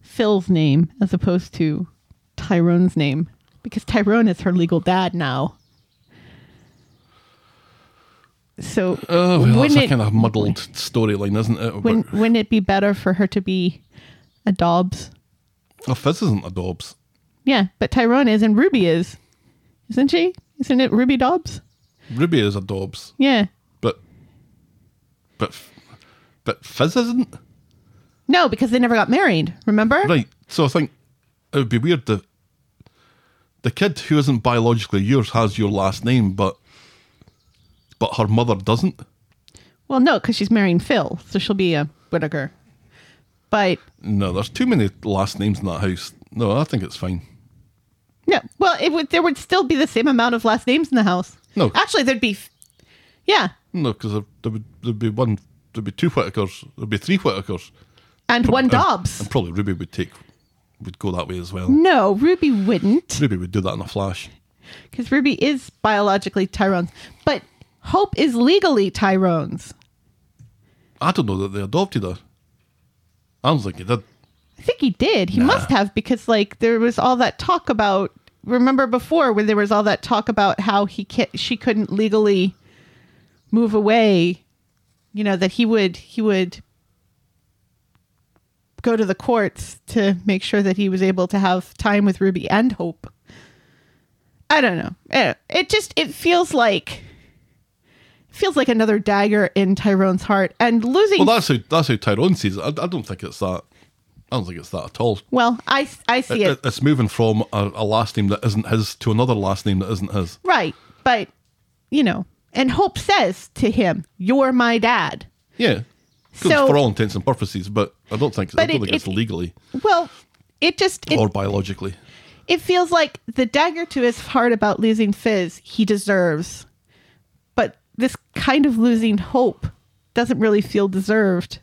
Phil's name as opposed to Tyrone's name. Because Tyrone is her legal dad now. So Oh, well, that's wouldn't a kind of muddled storyline, isn't it? wouldn't, wouldn't it be better for her to be a Dobbs? Oh, Fizz isn't a Dobbs. Yeah, but Tyrone is and Ruby is. Isn't she? Isn't it Ruby Dobbs? Ruby is a Dobbs, Yeah. but but but Fizz isn't. No, because they never got married, remember? Right. So I think it would be weird that the kid who isn't biologically yours has your last name, but but her mother doesn't. Well, no, because she's marrying Phil, so she'll be a Whitaker. But No, there's too many last names in that house. No, I think it's fine. no, well, it would there would still be the same amount of last names in the house. No. actually, there'd be. Yeah. No, because there, there would there'd be one, there'd be two Whitakers, there'd be three Whitakers. And one And- Dobbs. And probably Ruby would take, would go that way as well. No, Ruby wouldn't. Ruby would do that in a flash. Because Ruby is biologically Tyrone's. But Hope is legally Tyrone's. I don't know that they adopted her. I don't think he did. I think he did. He must have because like there was all that talk about remember before when there was all that talk about how he can she couldn't legally move away. You know that he would he would go to the courts to make sure that he was able to have time with Ruby and Hope. I don't know. Eh, It just it feels like feels like another dagger in Tyrone's heart and losing Well, that's how that's how Tyrone sees it. I, I don't think it's that. I don't think it's that at all. well, I I see It- it it- it's moving from a, a last name that isn't his to another last name that isn't his. Right. But, you know, and Hope says to him, You're my dad. Yeah, So- for all intents and purposes, but I don't think I don't it- think it's it- legally Well, it just it, or biologically. it feels like the dagger to his heart about losing Fizz he deserves. This kind of losing hope doesn't really feel deserved.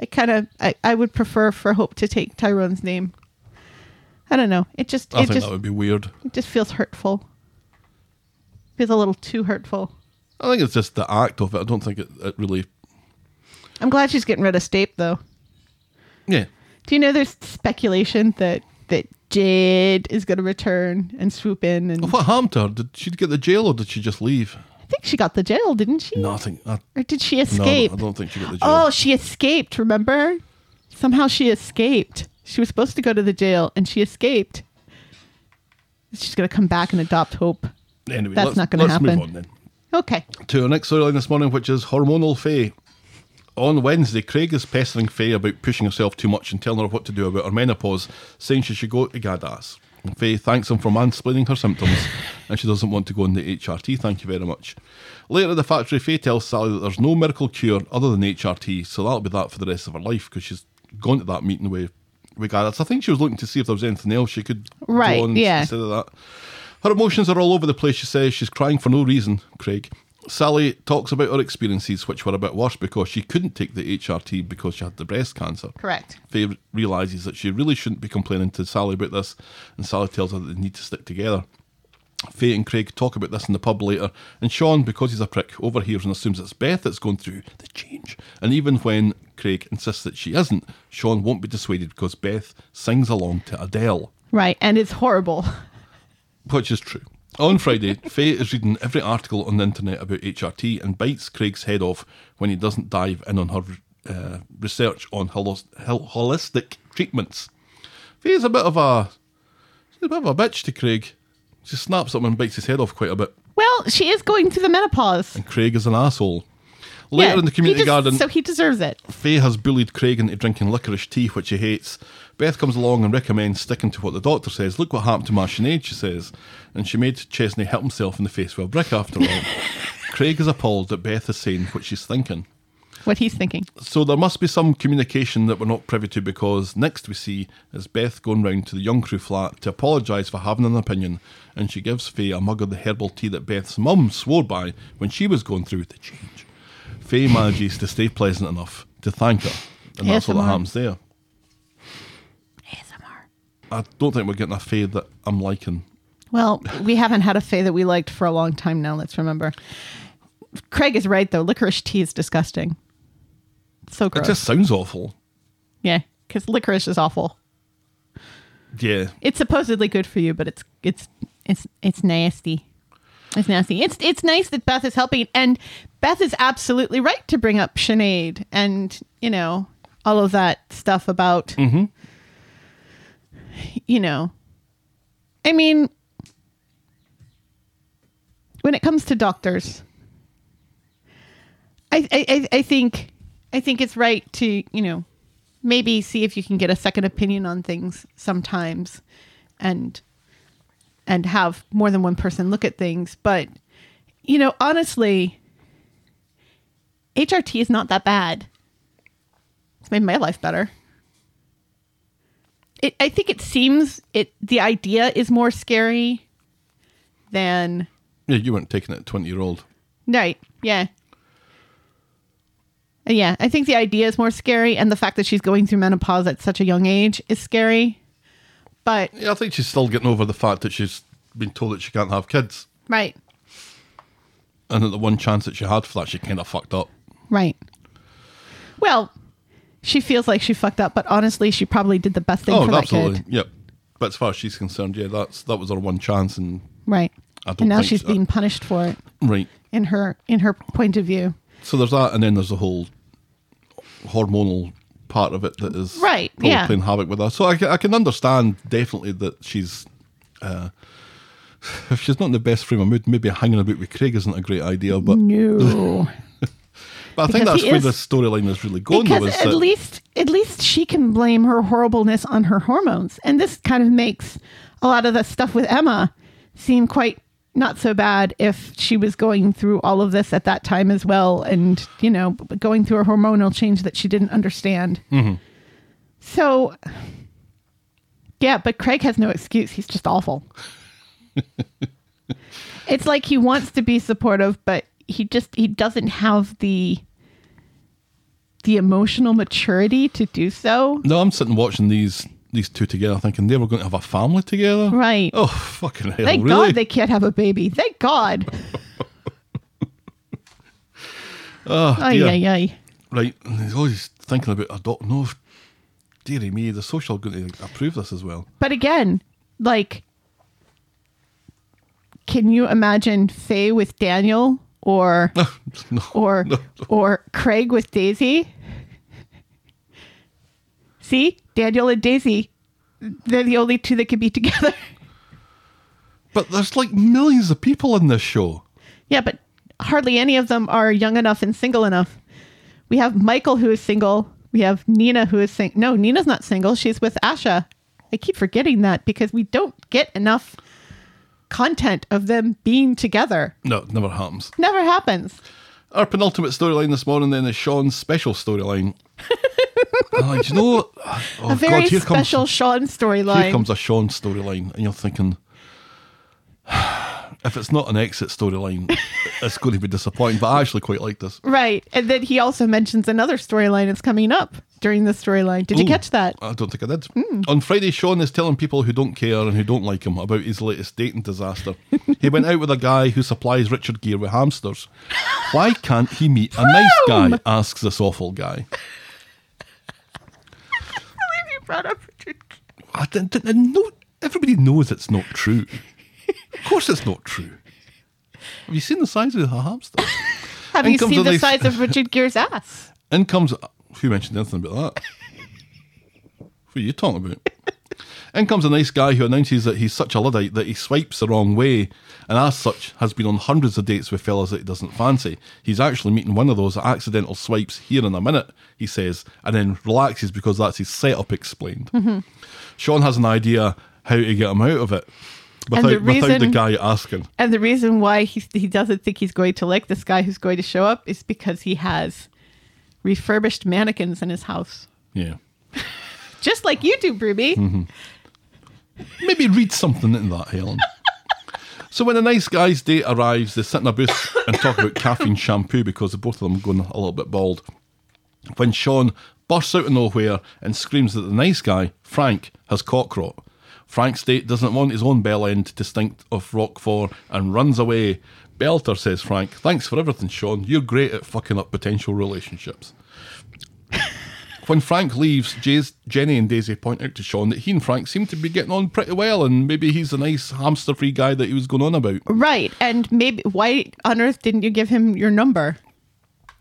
I kind of I, I would prefer for Hope to take Tyrone's name. I don't know. It just I it think just that would be weird. it just feels hurtful. Feels a little too hurtful. I think it's just the act of it. I don't think it, it really. I'm glad she's getting rid of Stape though. Yeah. Do you know there's speculation that that Jade is going to return and swoop in and What to her? Did she get the jail or did she just leave? I think she got the jail, didn't she? Nothing. I, Or did she escape? no? I don't think she got the oh, jail. oh, she escaped, remember? Somehow she escaped. She was supposed to go to the jail and she escaped. She's going to come back and adopt Hope. anyway, that's not gonna let's move happen. on then. Okay. to our next storyline this morning, which is hormonal Faye. On Wednesday, Craig is pestering Faye about pushing herself too much and telling her what to do about her menopause, saying she should go to Gaddas. Faye thanks him for mansplaining her symptoms, and she doesn't want to go on the HRT. Thank you very much. Later at the factory, Faye tells Sally that there's no miracle cure other than HRT, so that'll be that for the rest of her life because she's gone to that meeting with, with Gaddas. I think she was looking to see if there was anything else she could Right, go on yeah. instead of that. Her emotions are all over the place, she says. She's crying for no reason, Craig. Sally talks about her experiences, which were a bit worse because she couldn't take the HRT because she had the breast cancer. Correct. Faye realises that she really shouldn't be complaining to Sally about this, and Sally tells her that they need to stick together. Faye and Craig talk about this in the pub later, and Sean, because he's a prick, overhears and assumes it's Beth that's going through the change. And even when Craig insists that she isn't, Sean won't be dissuaded because Beth sings along to Adele Right. And it's horrible. which is true. On Friday, [laughs] Faye is reading every article on the internet about HRT and bites Craig's head off when he doesn't dive in on her uh, research on holos- hol- holistic treatments. Faye's a bit of a she's a bit of a bitch to Craig. She snaps at him and bites his head off quite a bit. Well, she is going through the menopause. And Craig is an asshole. Later Yeah, in the community des- garden, So he deserves it. Faye has bullied Craig into drinking licorice tea, which he hates. Beth comes along and recommends sticking to what the doctor says. Look what happened to Sinead, she says. And she made Chesney hit himself in the face with a brick after all. [laughs] Craig is appalled that Beth is saying what she's thinking. What he's thinking. So there must be some communication that we're not privy to because next we see is Beth going round to the young crew flat to apologise for having an opinion and she gives Faye a mug of the herbal tea that Beth's mum swore by when she was going through the change. Faye manages to stay pleasant enough to thank her and that's what ASMR. happens there. ASMR. I don't think we're getting a Faye that I'm liking. Well, we haven't had a Faye that we liked for a long time now, let's remember. Craig is right, though. Licorice tea is disgusting. So It just sounds awful. yeah, because licorice is awful. Yeah. It's supposedly good for you, but it's it's it's it's nasty. It's nasty. It's it's nice that Beth is helping, and Beth is absolutely right to bring up Sinead and you know all of that stuff about mm-hmm. you know. I mean, when it comes to doctors, I I- I think I think it's right to you know maybe see if you can get a second opinion on things sometimes, and and have more than one person look at things. But you know, honestly, HRT is not that bad. It's made my life better. It, I think it seems it. The idea is more scary than Yeah, you weren't taking it 20 year old. Right. Yeah. Yeah, I think the idea is more scary, and the fact that she's going through menopause at such a young age is scary. But Yeah, I think she's still getting over the fact that she's been told that she can't have kids, right, and that the one chance that she had for that, she kind of fucked up. right. Well, she feels like she fucked up, but honestly, she probably did the best thing oh, for that absolutely. kid. Yep. But as far as she's concerned, yeah, that's that was her one chance, and Right. I don't And now think she's so. being punished for it right. in her in her point of view. So there's that, and then there's the whole hormonal part of it that is Right, probably yeah. playing havoc with her. So I, I can understand definitely that she's. Uh, [laughs] if she's not in the best frame of mood, maybe hanging about with Craig isn't a great idea. But No. [laughs] but I think that's he where is- the storyline is really going. though, because is at that- least at least she can blame her horribleness on her hormones and this kind of makes a lot of the stuff with emma seem quite not so bad if she was going through all of this at that time as well and you know going through a hormonal change that she didn't understand. Mm-hmm. So yeah but craig has no excuse. He's just awful. [laughs] It's like he wants to be supportive but he just he doesn't have the the emotional maturity to do so. No, I'm sitting watching these these two together, thinking they were going to have a family together. Right. Oh fucking hell! Thank really? God they can't have a baby. Thank God. [laughs] oh, Ay, dear. ay, ay. Right, and he's always thinking about adopt. No, dearie me, the social going to approve this as well. But again, like, can you imagine Faye with Daniel or [laughs] no, or no. or Craig with Daisy? See, Daniel and Daisy, they're the only two that can be together. [laughs] But there's like millions of people in this show. Yeah, but hardly any of them are young enough and single enough. We have Michael who is single. We have Nina who is single. No, Nina's not single. She's with Asha. I keep forgetting that because we don't get enough content of them being together. No, it never happens. Never happens. Our penultimate storyline this morning then is Sean's special storyline. [laughs] uh, do you know? [laughs] Oh, a very God, here special comes Sean here storyline. comes a Sean storyline, and you're thinking, [sighs] if it's not an exit storyline, [laughs] it's going to be disappointing. But I actually quite like this. right. And then he also mentions another storyline that's coming up during the storyline. Did you catch that? I don't think I did. Hmm. On Friday, Sean is telling people who don't care and who don't like him about his latest dating disaster. [laughs] he went out with a guy who supplies Richard Gere with hamsters. Why can't he meet a nice guy? asks this awful guy. You brought up I didn't, didn't- no, everybody knows it's not true. Of course, it's not true. Have you seen the size of the hamster? [laughs] Have In you seen the size of [laughs] Richard Gere's ass? In comes. Who mentioned anything about that? What are you talking about? In comes a nice guy who announces that he's such a Luddite that he swipes the wrong way, and as such has been on hundreds of dates with fellas that he doesn't fancy. He's actually meeting one of those accidental swipes here in a minute, he says, and then relaxes because that's his setup explained. Sean has an idea how to get him out of it without, the without the guy asking. And the reason why he, he doesn't think he's going to like this guy who's going to show up is because he has refurbished mannequins in his house. Yeah. [laughs] Just like you do, Broomy. Mm-hmm. Maybe read something in that, Helen. so when a nice guy's date arrives, they sit in a booth and talk about caffeine shampoo because both of them are going a little bit bald. When Sean bursts out of nowhere and screams that the nice guy, Frank, has cockroach. Frank's date doesn't want his own bell end to stink of Roquefort and runs away. Belter, says Frank, thanks for everything, Sean. You're great at fucking up potential relationships. When Frank leaves, Jay's, Jenny and Daisy point out to Sean that he and Frank seem to be getting on pretty well, and maybe he's the nice hamster free guy that he was going on about. Right. And maybe why on earth didn't you give him your number?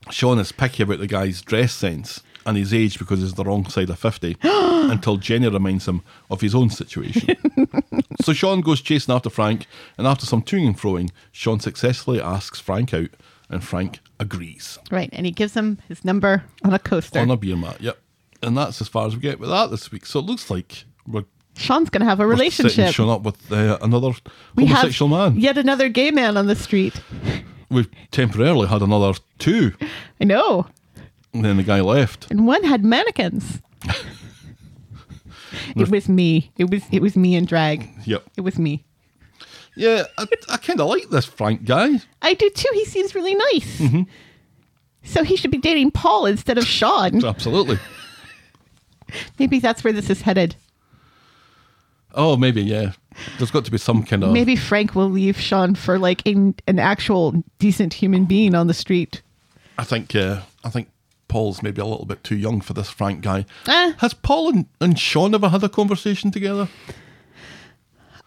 Sean is picky about the guy's dress sense and his age because he's the wrong side of 50 [gasps] until Jenny reminds him of his own situation. [laughs] so Sean goes chasing after Frank, and after some toing and froing, Sean successfully asks Frank out, and Frank agrees Right. And he gives him his number on a coaster. on a beer mat. Yep. And that's as far as we get with that this week. So it looks like we're Sean's going to have a relationship. Sean up with uh, another we homosexual man. yet another gay man on the street. We've temporarily had another two, I know. and then the guy left. And one had mannequins. [laughs] it was me. It was it was me in drag. Yep. It was me. Yeah, I, I kind of like this Frank guy. I do too. He seems really nice. Mm-hmm. So he should be dating Paul instead of Sean. [laughs] Absolutely. Maybe that's where this is headed. Oh, maybe, yeah. There's got to be some kind of. Maybe Frank will leave Sean for like an, an actual decent human being on the street. I think, uh, I think Paul's maybe a little bit too young for this Frank guy. Eh. Has Paul and, and Sean ever had a conversation together?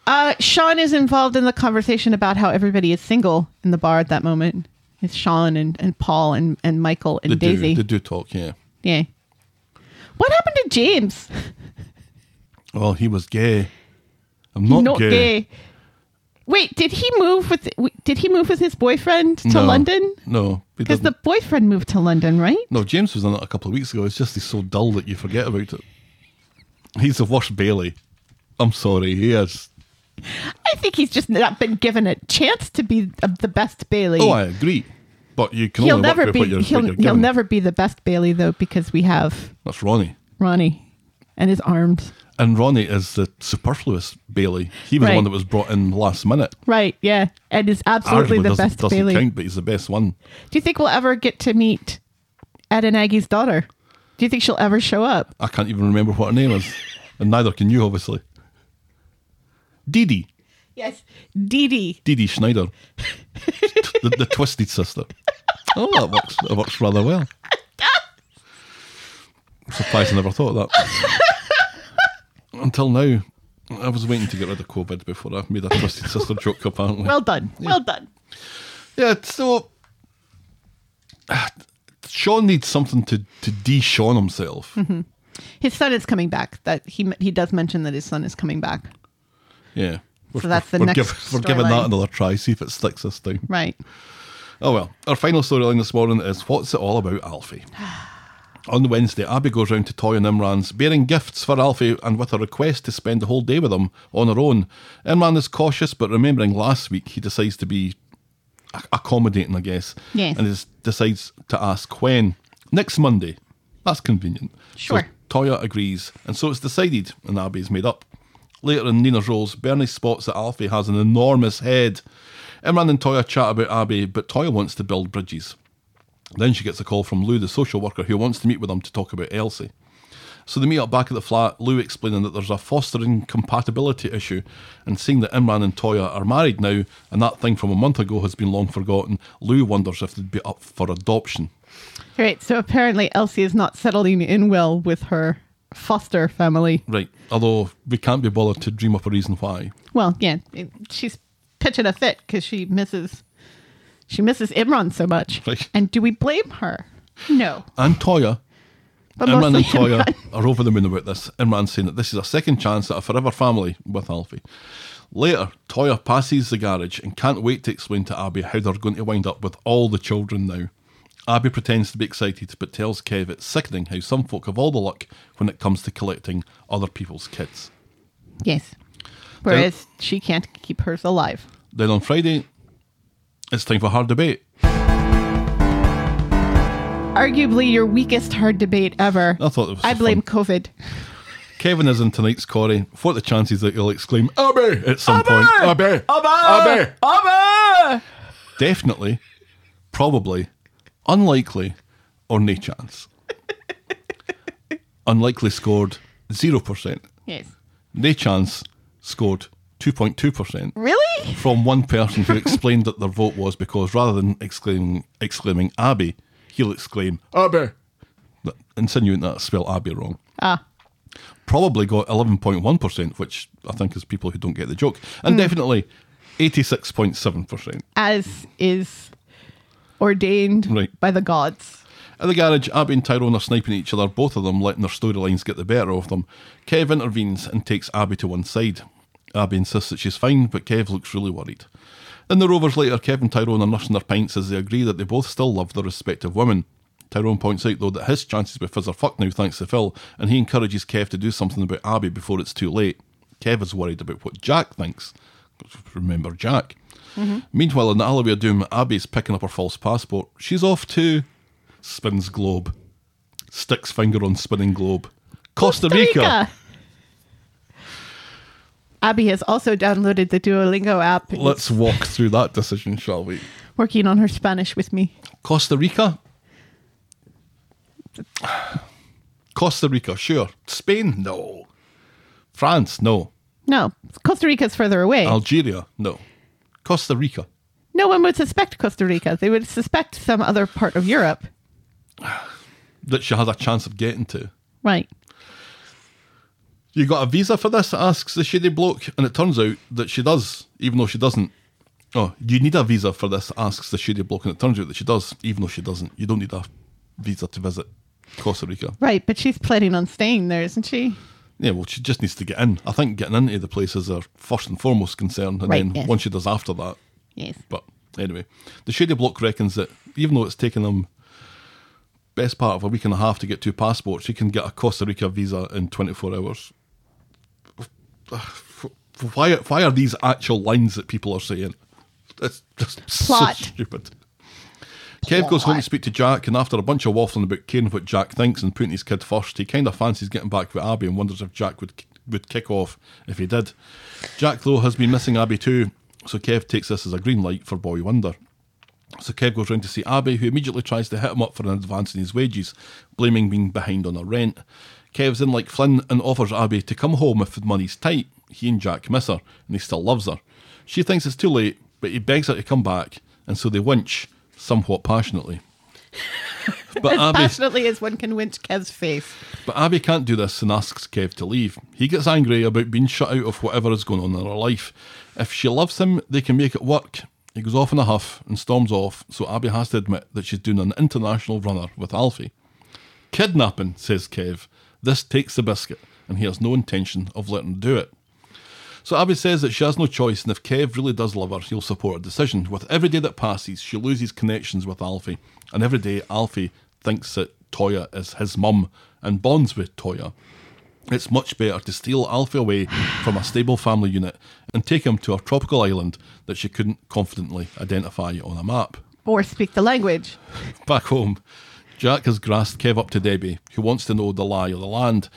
Uh, Sean is involved in the conversation about how everybody is single in the bar at that moment. It's Sean and, and Paul and, and Michael and They Daisy. do. They do talk, yeah. Yeah. What happened to James? [laughs] Well, he was gay. I'm not, Not gay. gay. Wait, did he move with? Did he move with his boyfriend to No. London? No, Because the boyfriend moved to London, right? No, James was on it a couple of weeks ago. It's just he's so dull that you forget about it. He's the worst Bailey. I'm sorry, he is. I think he's just not been given a chance to be the best Bailey. Oh, I agree. But you can he'll only never be. you're, he'll he'll never be the best Bailey though because we have That's Ronnie. Ronnie and his arms. And Ronnie is the superfluous Bailey. He was Right. the one that was brought in last minute. Right? Yeah, and is absolutely Arguably the doesn't, best doesn't Bailey. count, but he's the best one. Do you think we'll ever get to meet Ed and Aggie's daughter? Do you think she'll ever show up? I can't even remember what her name is. and neither can you, obviously. Dee Dee. Yes, Dee Dee. Dee Dee Snider. [laughs] the, the twisted sister. Oh, that works, that works rather well. [laughs] I'm surprised I never thought of that. Until now, I was waiting to get rid of COVID before I made a twisted sister joke, apparently. Well done. Well done. Yeah, so Sean needs something to to de-Sean himself. Mm-hmm. His son is coming back. That he he does mention that his son is coming back. Yeah. So that's the we're next giv- we're giving that another try, see if it sticks this time. Right. Oh well. Our final storyline this morning is what's it all about, Alfie? [sighs] On the Wednesday, Abby goes round to Toy and Imran's, bearing gifts for Alfie and with a request to spend the whole day with him on her own. Imran is cautious, but remembering last week, he decides to be accommodating, I guess. Yes. And is, decides to ask when. Next Monday. That's convenient. Sure. So Toyah agrees, and so it's decided, and Abby's made up. Later in Nina's Rolls, Bernie spots that Alfie has an enormous head. Imran and Toyah chat about Abby, but Toyah wants to build bridges. Then she gets a call from Lou, the social worker, who wants to meet with them to talk about Elsie. So they meet up back at the flat, Lou explaining that there's a fostering compatibility issue, and seeing that Imran and Toyah are married now, and that thing from a month ago has been long forgotten, Lou wonders if they'd be up for adoption. Right. So apparently Elsie is not settling in well with her foster family. Right, although we can't be bothered to dream up a reason why. Well, yeah, it- she's pitching a fit because she misses she misses Imran so much. Right. And do we blame her? No. And Toyah, But Imran and Toyah Imran. are over the moon about this. Imran saying that this is a second chance at a forever family with Alfie. Later, Toyah passes the garage and can't wait to explain to Abby how they're going to wind up with all the children now. Abby pretends to be excited but tells Kev it's sickening how some folk have all the luck when it comes to collecting other people's kids. Yes. Whereas she can't keep hers alive. Then on Friday, it's time for hard debate. Arguably your weakest hard debate ever. I thought it was I blame fun. COVID. Kevin is in tonight's Corrie. What are the chances that he'll exclaim Abby at some point? Abby! Abby! Abba! Definitely, probably, unlikely, or no chance. [laughs] unlikely scored 0%. Yes. No chance scored 2.2%. Really? From one person who explained that their vote was because rather than exclaiming, exclaiming Abby, he'll exclaim Abby, insinuating that I spelled Abby wrong. Ah. Probably got 11.1%, which I think is people who don't get the joke. And definitely 86.7%. As is ordained Right. by the gods. At the garage, Abby and Tyrone are sniping at each other, both of them letting their storylines get the better of them. Kev intervenes and takes Abby to one side. Abby insists that she's fine, but Kev looks really worried. In the Rovers later, Kev and Tyrone are nursing their pints as they agree that they both still love their respective women. Tyrone points out, though, that his chances with Fizz are fucked now thanks to Phil, and he encourages Kev to do something about Abby before it's too late. Kev is worried about what Jack thinks. Remember Jack. Mm-hmm. Meanwhile, in the alleyway of doom, Abby's picking up her false passport. She's off to spins globe, sticks finger on spinning globe, Costa, Rica. Abby has also downloaded the Duolingo app. Let's walk through that decision, shall we? working on her Spanish with me. Costa Rica. Costa Rica, sure. Spain, no. France, no. No, Costa Rica's further away. Algeria, no. Costa Rica. no one would suspect Costa Rica. They would suspect some other part of Europe. [sighs] that she has a chance of getting to. Right. You got a visa for this? asks the shady bloke, and it turns out that she does, even though she doesn't. Oh, you need a visa for this? asks the shady bloke, and it turns out that she does, even though she doesn't. You don't need a visa to visit Costa Rica. Right, but she's planning on staying there, isn't she? Yeah, well, she just needs to get in. I think getting into the place is her first and foremost concern, and Right, then yes. once she does after that. Yes. But anyway, the shady Block reckons that even though it's taken them best part of a week and a half to get two passports, he can get a Costa Rica visa in 24 hours. Why, why are these actual lines that people are saying? It's just Plot. so stupid. Kev goes home to speak to Jack, and after a bunch of waffling about caring what Jack thinks and putting his kid first, he kind of fancies getting back with Abby and wonders if Jack would would kick off if he did. Jack, though, has been missing Abby too, so Kev takes this as a green light for Boy Wonder. So Kev goes round to see Abby, who immediately tries to hit him up for an advance in his wages, blaming being behind on her rent. Kev's in like Flynn and offers Abby to come home if the money's tight. He and Jack miss her, and he still loves her. She thinks it's too late, but he begs her to come back, and so they winch somewhat passionately. [laughs] But As Abby, passionately as one can winch Kev's face. but Abby can't do this and asks Kev to leave. He gets angry about being shut out of whatever is going on in her life. If she loves him, they can make it work. He goes off in a huff and storms off, so Abby has to admit that she's doing an international runner with Alfie. Kidnapping, says Kev. This takes the biscuit, and he has no intention of letting her do it. So Abby says that she has no choice, and if Kev really does love her, he'll support her decision. With every day that passes, she loses connections with Alfie, and every day Alfie thinks that Toyah is his mum and bonds with Toyah. It's much better to steal Alfie away from a stable family unit and take him to a tropical island that she couldn't confidently identify on a map. Or speak the language. [laughs] Back home, Jack has grassed Kev up to Debbie, who wants to know the lie of the land.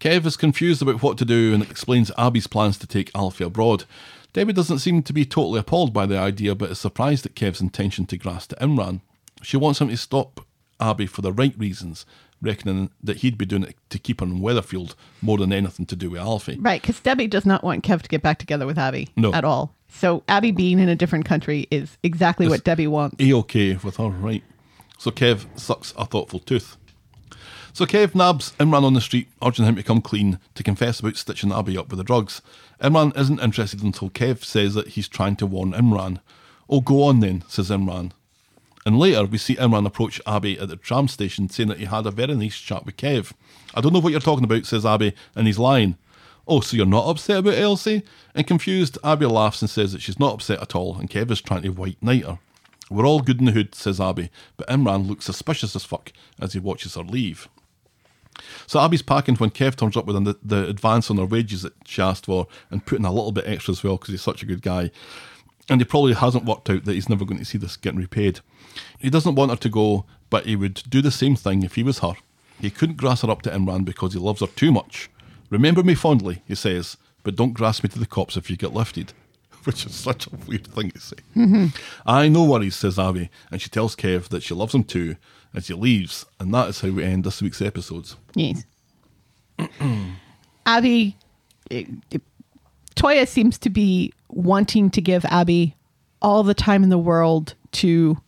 Kev is confused about what to do and explains Abby's plans to take Alfie abroad. Debbie doesn't seem to be totally appalled by the idea, but is surprised at Kev's intention to grass to Imran. She wants him to stop Abby for the right reasons, reckoning that he'd be doing it to keep her in Weatherfield more than anything to do with Alfie. Right, because Debbie does not want Kev to get back together with Abby No. at all. So Abby being in a different country is exactly what Debbie wants. A-OK with her, right. So Kev sucks a thoughtful tooth. So Kev nabs Imran on the street, urging him to come clean to confess about stitching Abby up with the drugs. Imran isn't interested until Kev says that he's trying to warn Imran. Oh, go on then, says Imran. And later, we see Imran approach Abby at the tram station saying that he had a very nice chat with Kev. I don't know what you're talking about, says Abby, and he's lying. Oh, so you're not upset about Elsie? And confused, Abby laughs and says that she's not upset at all, and Kev is trying to white knight her. We're all good in the hood, says Abby, but Imran looks suspicious as fuck as he watches her leave. So Abby's packing when Kev turns up with the, the advance on her wages that she asked for and putting a little bit extra as well because he's such a good guy. And he probably hasn't worked out that he's never going to see this getting repaid. He doesn't want her to go, but he would do the same thing if he was her. He couldn't grass her up to Imran because he loves her too much. Remember me fondly, he says, but don't grass me to the cops if you get lifted. [laughs] Which is such a weird thing to say. Mm-hmm. I no worries, says Abby, and she tells Kev that she loves him too, and she leaves, and that is how we end this week's episodes. Yes. [clears throat] Abby, it- it- Toyah seems to be wanting to give Abby all the time in the world to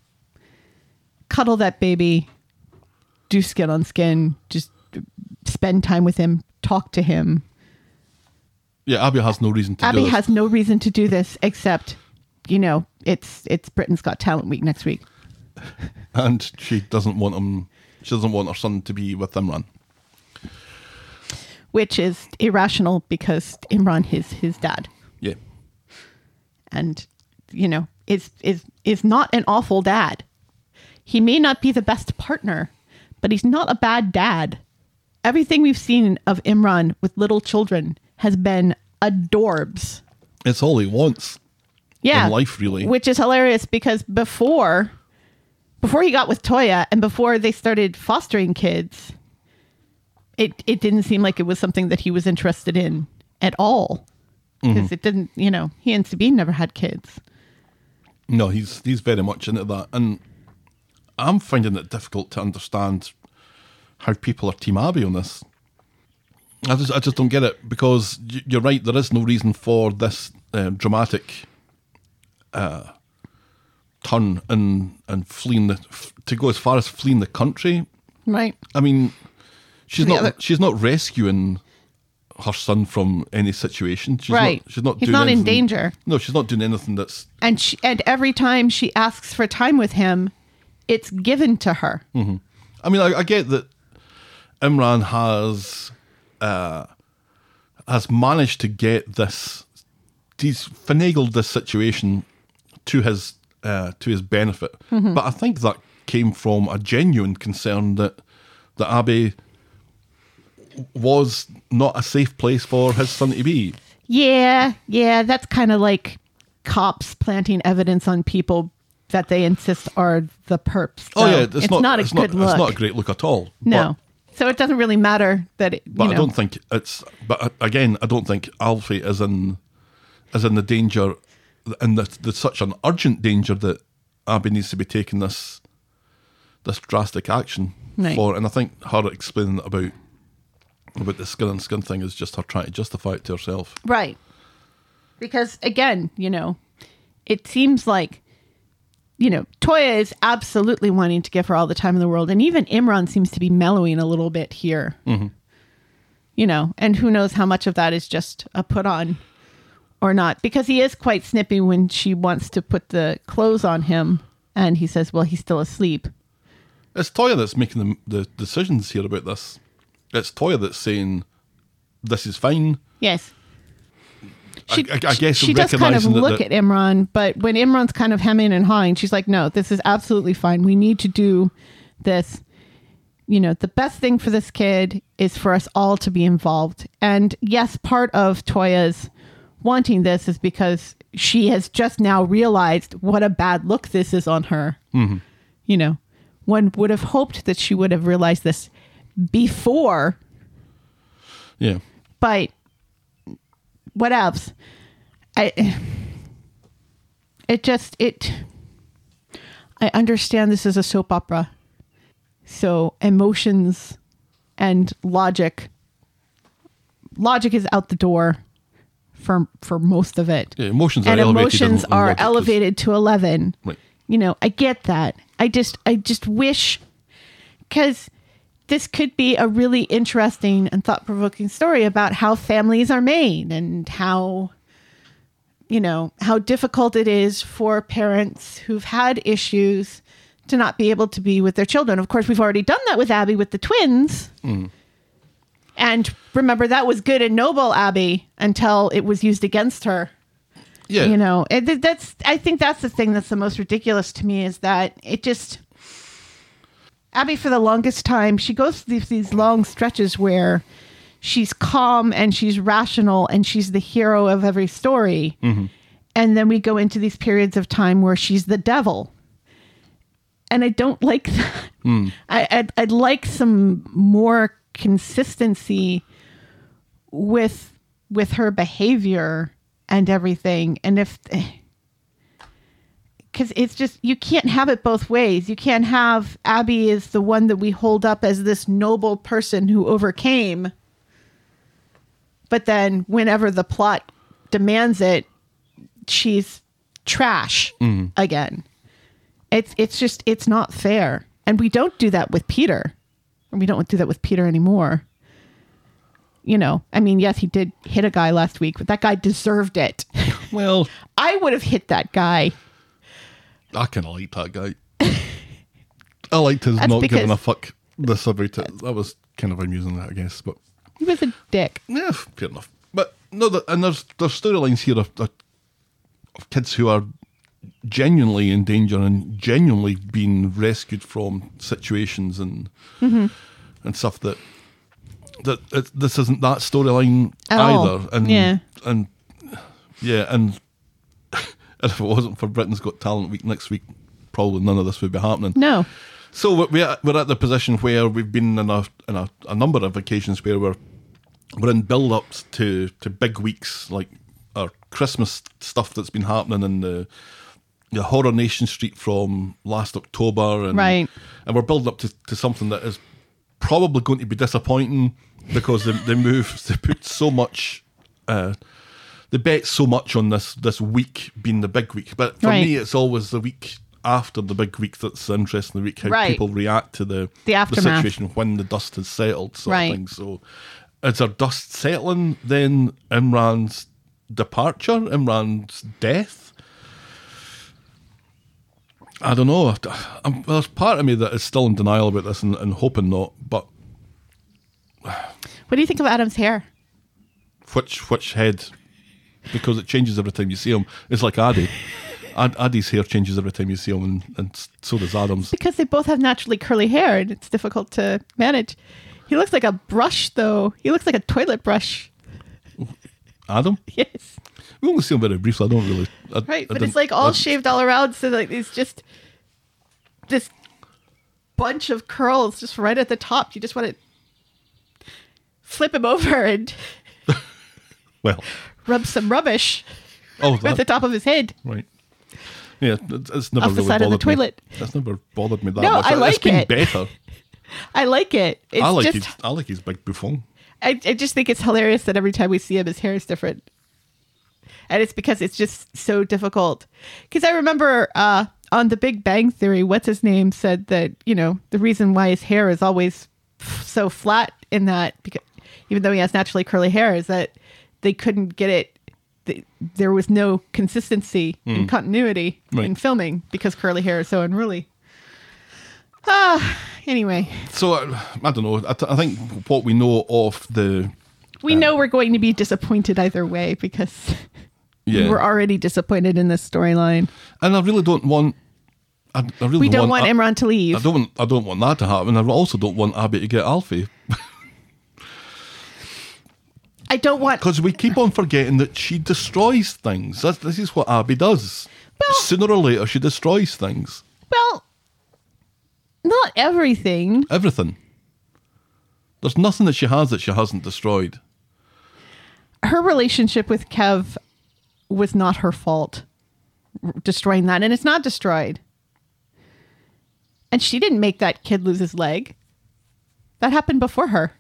cuddle that baby, do skin on skin, just spend time with him, talk to him. Yeah, Abby has no reason to do Abby this. has no reason to do this except, you know, it's it's Britain's Got Talent week next week. And she doesn't want him. She doesn't want her son to be with Imran. which is irrational because Imran is his dad Yeah, and you know is is is not an awful dad. He may not be the best partner, but he's not a bad dad. Everything we've seen of Imran with little children has been adorbs. it's all he wants. Yeah. In life, really. Which is hilarious because before before he got with Toyah and before they started fostering kids, it it didn't seem like it was something that he was interested in at all. because it didn't. You know, he and Sabeen never had kids. No, he's he's very much into that, and I'm finding it difficult to understand how people are Team Abby on this. I just I just don't get it because you're right. There is no reason for this uh, dramatic uh, turn and and fleeing the to go as far as fleeing the country. Right. I mean, she's The not other- she's not rescuing her son from any situation. She's Right. Not, she's not. He's doing not in anything- danger. No, she's not doing anything that's And she, and every time she asks for time with him, it's given to her. I mean, I, I get that Imran has uh, has managed to get this. He's finagled this situation to his uh, to his benefit, but I think that came from a genuine concern that that Abbey was not a safe place for his son to be. Yeah, yeah, that's kind of like cops planting evidence on people that they insist are the perps. Oh yeah, it's, not, a it's good not, look. It's not a great look at all. no, so it doesn't really matter that it, but you I don't think it's. But uh, again, I don't think Alfie is in is in the danger, in there's, the such an urgent danger that Abby needs to be taking this this drastic action Right. for. And I think her explaining about about the skin and skin thing is just her trying to justify it to herself. Right. Because again, you know, it seems like, you know, Toyah is absolutely wanting to give her all the time in the world. And even Imran seems to be mellowing a little bit here. Mm-hmm. You know, and who knows how much of that is just a put on or not. Because he is quite snippy when she wants to put the clothes on him. And he says, well, he's still asleep. It's Toyah that's making the, the decisions here about this. It's Toyah that's saying this is fine. Yes. I- I- I guess she does kind of that look the- at Imran, but when Imran's kind of hemming and hawing, she's like, "No, this is absolutely fine. We need to do this. You know, the best thing for this kid is for us all to be involved." And yes, part of Toyah's wanting this is because she has just now realized what a bad look this is on her. Mm-hmm. You know, one would have hoped that she would have realized this before. Yeah. but what else? I it just it i understand this is a soap opera. So emotions and logic logic is out the door for for most of it. Yeah, emotions are and elevated emotions are elevated to 11 Right. you know i get that. I just i just wish because this could be a really interesting and thought-provoking story about how families are made and how you know how difficult it is for parents who've had issues to not be able to be with their children. Of course we've already done that with abby with the twins mm. And remember that was good and noble abby until it was used against her. Yeah. you know it, that's i think that's the thing that's the most ridiculous to me is that it just abby for the longest time she goes through these, long stretches where she's calm and she's rational and she's the hero of every story. Mm-hmm. And then we go into these periods of time where she's the devil. And i don't like [laughs] that. Hmm. I, I'd, I'd like some more consistency with with her behavior and everything. And if [sighs] because it's just you can't have it both ways. You can't have abby is the one that we hold up as this noble person who overcame but then whenever the plot demands it she's trash mm-hmm. again. It's it's just it's not fair. And we don't do that with peter we don't want to do that with peter anymore you know i mean yes he did hit a guy last week but that guy deserved it [laughs] [laughs] Well, i would have hit that guy I kind of liked that guy. [laughs] I liked his That's not because- giving a fuck this about it. That was kind of amusing, that I guess. But he was a dick yeah, fair enough. But no, the, and there's there's storylines here of, of of kids who are genuinely in danger and genuinely being rescued from situations and Mm-hmm. and stuff that that it, this isn't that storyline At all. either. And Yeah. and yeah, and [laughs] if it wasn't for Britain's Got Talent week next week, probably none of this would be happening. no So we're- we're at, we're at the position where we've been in a in a, a number of occasions where we're we're in build ups to to big weeks like our Christmas stuff that's been happening in the the Horror Nation Street from last October, and Right. and we're building up to, to something that is probably going to be disappointing because they, they move [laughs] they put so much uh, they bet so much on this this week being the big week, but for Right. me it's always the week after the big week that's interesting. The week how Right. people react to the The aftermath. situation when the dust has settled, sort Right. of thing. So, is there dust settling? Then Imran's departure, Imran's death. I don't know. Um, I'm, there's part of me that is still in denial about this and, and hoping not. But What do you think of Adam's hair? which which head? Because it changes every time you see him. It's like Aadi. [laughs] Ad, Aadi's hair changes every time you see him, and, and so does Adam's. Because they both have naturally curly hair and it's difficult to manage. He looks like a brush, though. He looks like a toilet brush. Adam. [laughs] Yes. We only see him very briefly. I don't really. I, Right. I but it's like all I- shaved all around. So, like, it's just this bunch of curls just right at the top. You just want to flip him over and [laughs] Well, rub some rubbish oh, at the top of his head. right. Yeah, it's, it's never Off the really side of the bothered me. toilet. That's never bothered me that No, much. I It's like been it. better. [laughs] I like it. It's I like just, his. I like his big bouffon. I, I just think it's hilarious that every time we see him, his hair is different. And it's because it's just so difficult. Because I remember uh, on The Big Bang Theory, what's his name said that, you know, the reason why his hair is always f- so flat in that, because even though he has naturally curly hair, is that they couldn't get it. th- There was no consistency and continuity in filming because curly hair is so unruly. Ah, anyway, So uh, I don't know. I, th- I think what we know of the we know we're going to be disappointed either way because [laughs] yeah, we're already disappointed in this storyline. and I really don't want. I, I really We don't want I, Imran to I leave. don't. Want, I don't want that to happen. I also don't want Abby to get Alfie [laughs] I don't want. because we keep on forgetting that she destroys things. That's, this is what Abby does. Sooner or later, she destroys things. Well, not everything. Everything. There's nothing that she has that she hasn't destroyed. Her relationship with Kev was not her fault. Destroying that, and it's not destroyed. And she didn't make that kid lose his leg. That happened before her.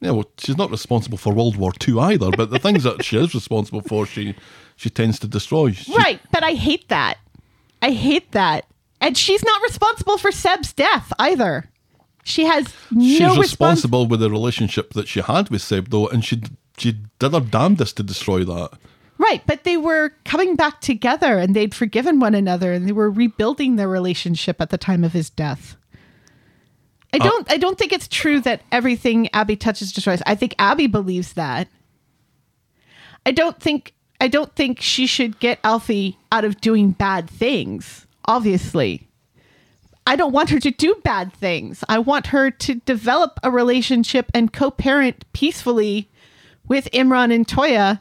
Yeah, well, she's not responsible for World War II either, but the things that she is responsible for, she she tends to destroy. She- Right, but I hate that. I hate that. And she's not responsible for Seb's death either. She has no She's respons- responsible with the relationship that she had with Seb, though, and she she did her damnedest to destroy that. Right, but they were coming back together and they'd forgiven one another and they were rebuilding their relationship at the time of his death. I oh. don't I don't think it's true that everything Abby touches destroys. I think Abby believes that. I don't think I don't think she should get Alfie out of doing bad things, obviously. I don't want her to do bad things. I want her to develop a relationship and co-parent peacefully with Imran and Toyah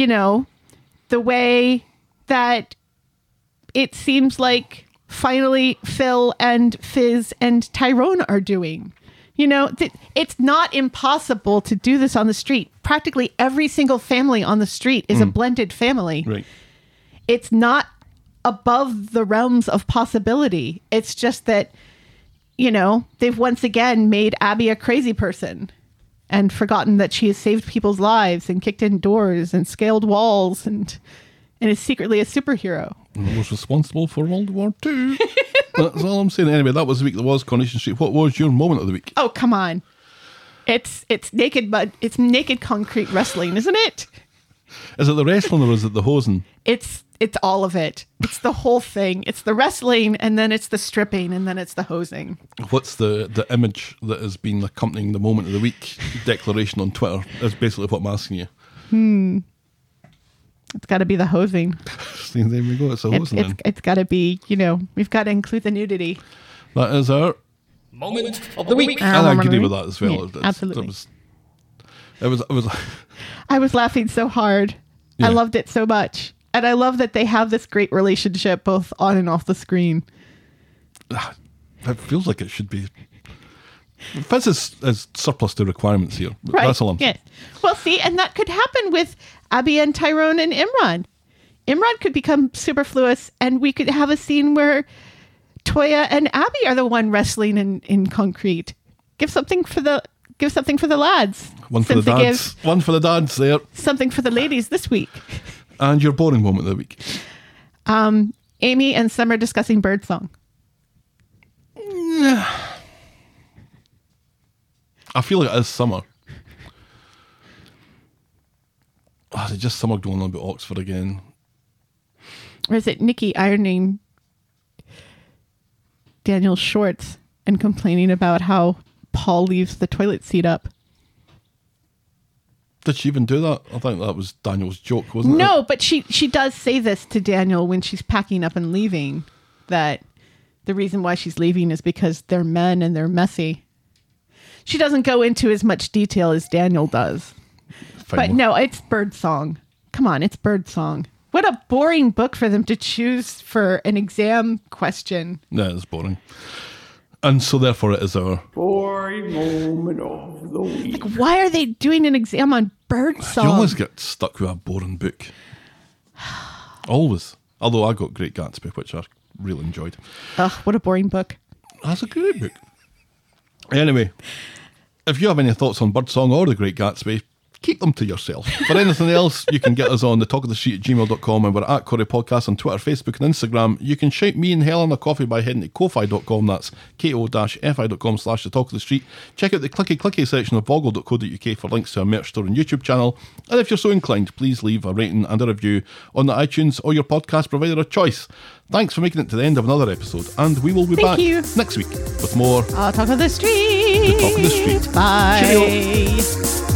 you know, the way that it seems like finally Phill and Fiz and Tyrone are doing. You know, th- it's not impossible to do this on the street. Practically every single family on the street is a hmm. blended family. Right. It's not above the realms of possibility. It's just that, you know, they've once again made Abby a crazy person and forgotten that she has saved people's lives and kicked in doors and scaled walls and and is secretly a superhero. And was responsible for World War II. [laughs] That's all I'm saying. Anyway, that was the week that was Coronation Street. What was your moment of the week? Oh, come on. It's it's naked but it's naked concrete wrestling, isn't it? Is it the wrestling or is it the hosing? It's it's all of it. It's the whole thing. It's the wrestling and then it's the stripping and then it's the hosing. What's the, the image that has been accompanying the moment of the week declaration on Twitter? Is basically what I'm asking you. It's got to be the hosing. [laughs] See, there we go. It's a It's hosing. it's, then. it's got to be, you know, we've got to include the nudity. That is our. Moment of the week. I Um, agree with that as well. yeah, absolutely. It was. It was. It was. [laughs] I was laughing so hard. I loved it so much. And I love that they have this great relationship both on and off the screen. Ah, that feels like it should be Fiz is, is surplus to requirements here. Right. That's all I'm saying. Yes. Well, see, and that could happen with Abby and Tyrone and Imran. Imran could become superfluous, and we could have a scene where Toyah and Abby are the one wrestling in, in concrete. Give something for the give something for the lads. One for the dads. One for the dads there. something for the ladies this week. And your boring moment of the week. Um, Amy and Summer discussing birdsong. I feel like it is summer. Oh, is it just summer going on about Oxford again? Or is it Nicky ironing Daniel's shorts and complaining about how Paul leaves the toilet seat up? Did she even do that? I think that was Daniel's joke, wasn't it? No, but she she does say this to Daniel when she's packing up and leaving that the reason why she's leaving is because they're men and they're messy. She doesn't go into as much detail as Daniel does. Fine, But no, it's bird song. Come on, it's bird song. What a boring book for them to choose for an exam question. No, it's boring. And so therefore it is our Boring moment of the week. Like, why are they doing an exam on bird song? You always get stuck with a boring book. [sighs] Always. Although I got Great Gatsby, which I really enjoyed. Ugh, what a boring book. That's a great book. Anyway, if you have any thoughts on Birdsong or The Great Gatsby, keep them to yourself. For anything else, you can get us on the talk of the street at gmail.com and we're at Corrie Podcast on Twitter, Facebook, and Instagram. You can shout me and Helen a coffee by heading to ko-fi.com. That's ko-fi.com slash the talk of the street. Check out the clicky clicky section of boggle.co.uk for links to our merch store and YouTube channel. And if you're so inclined, please leave a rating and a review on the iTunes or your podcast provider of choice. Thanks for making it to the end of another episode, and we will be Thank back you. next week with more I'll talk of the street. The Talk of the Street. Bye. Cheerio.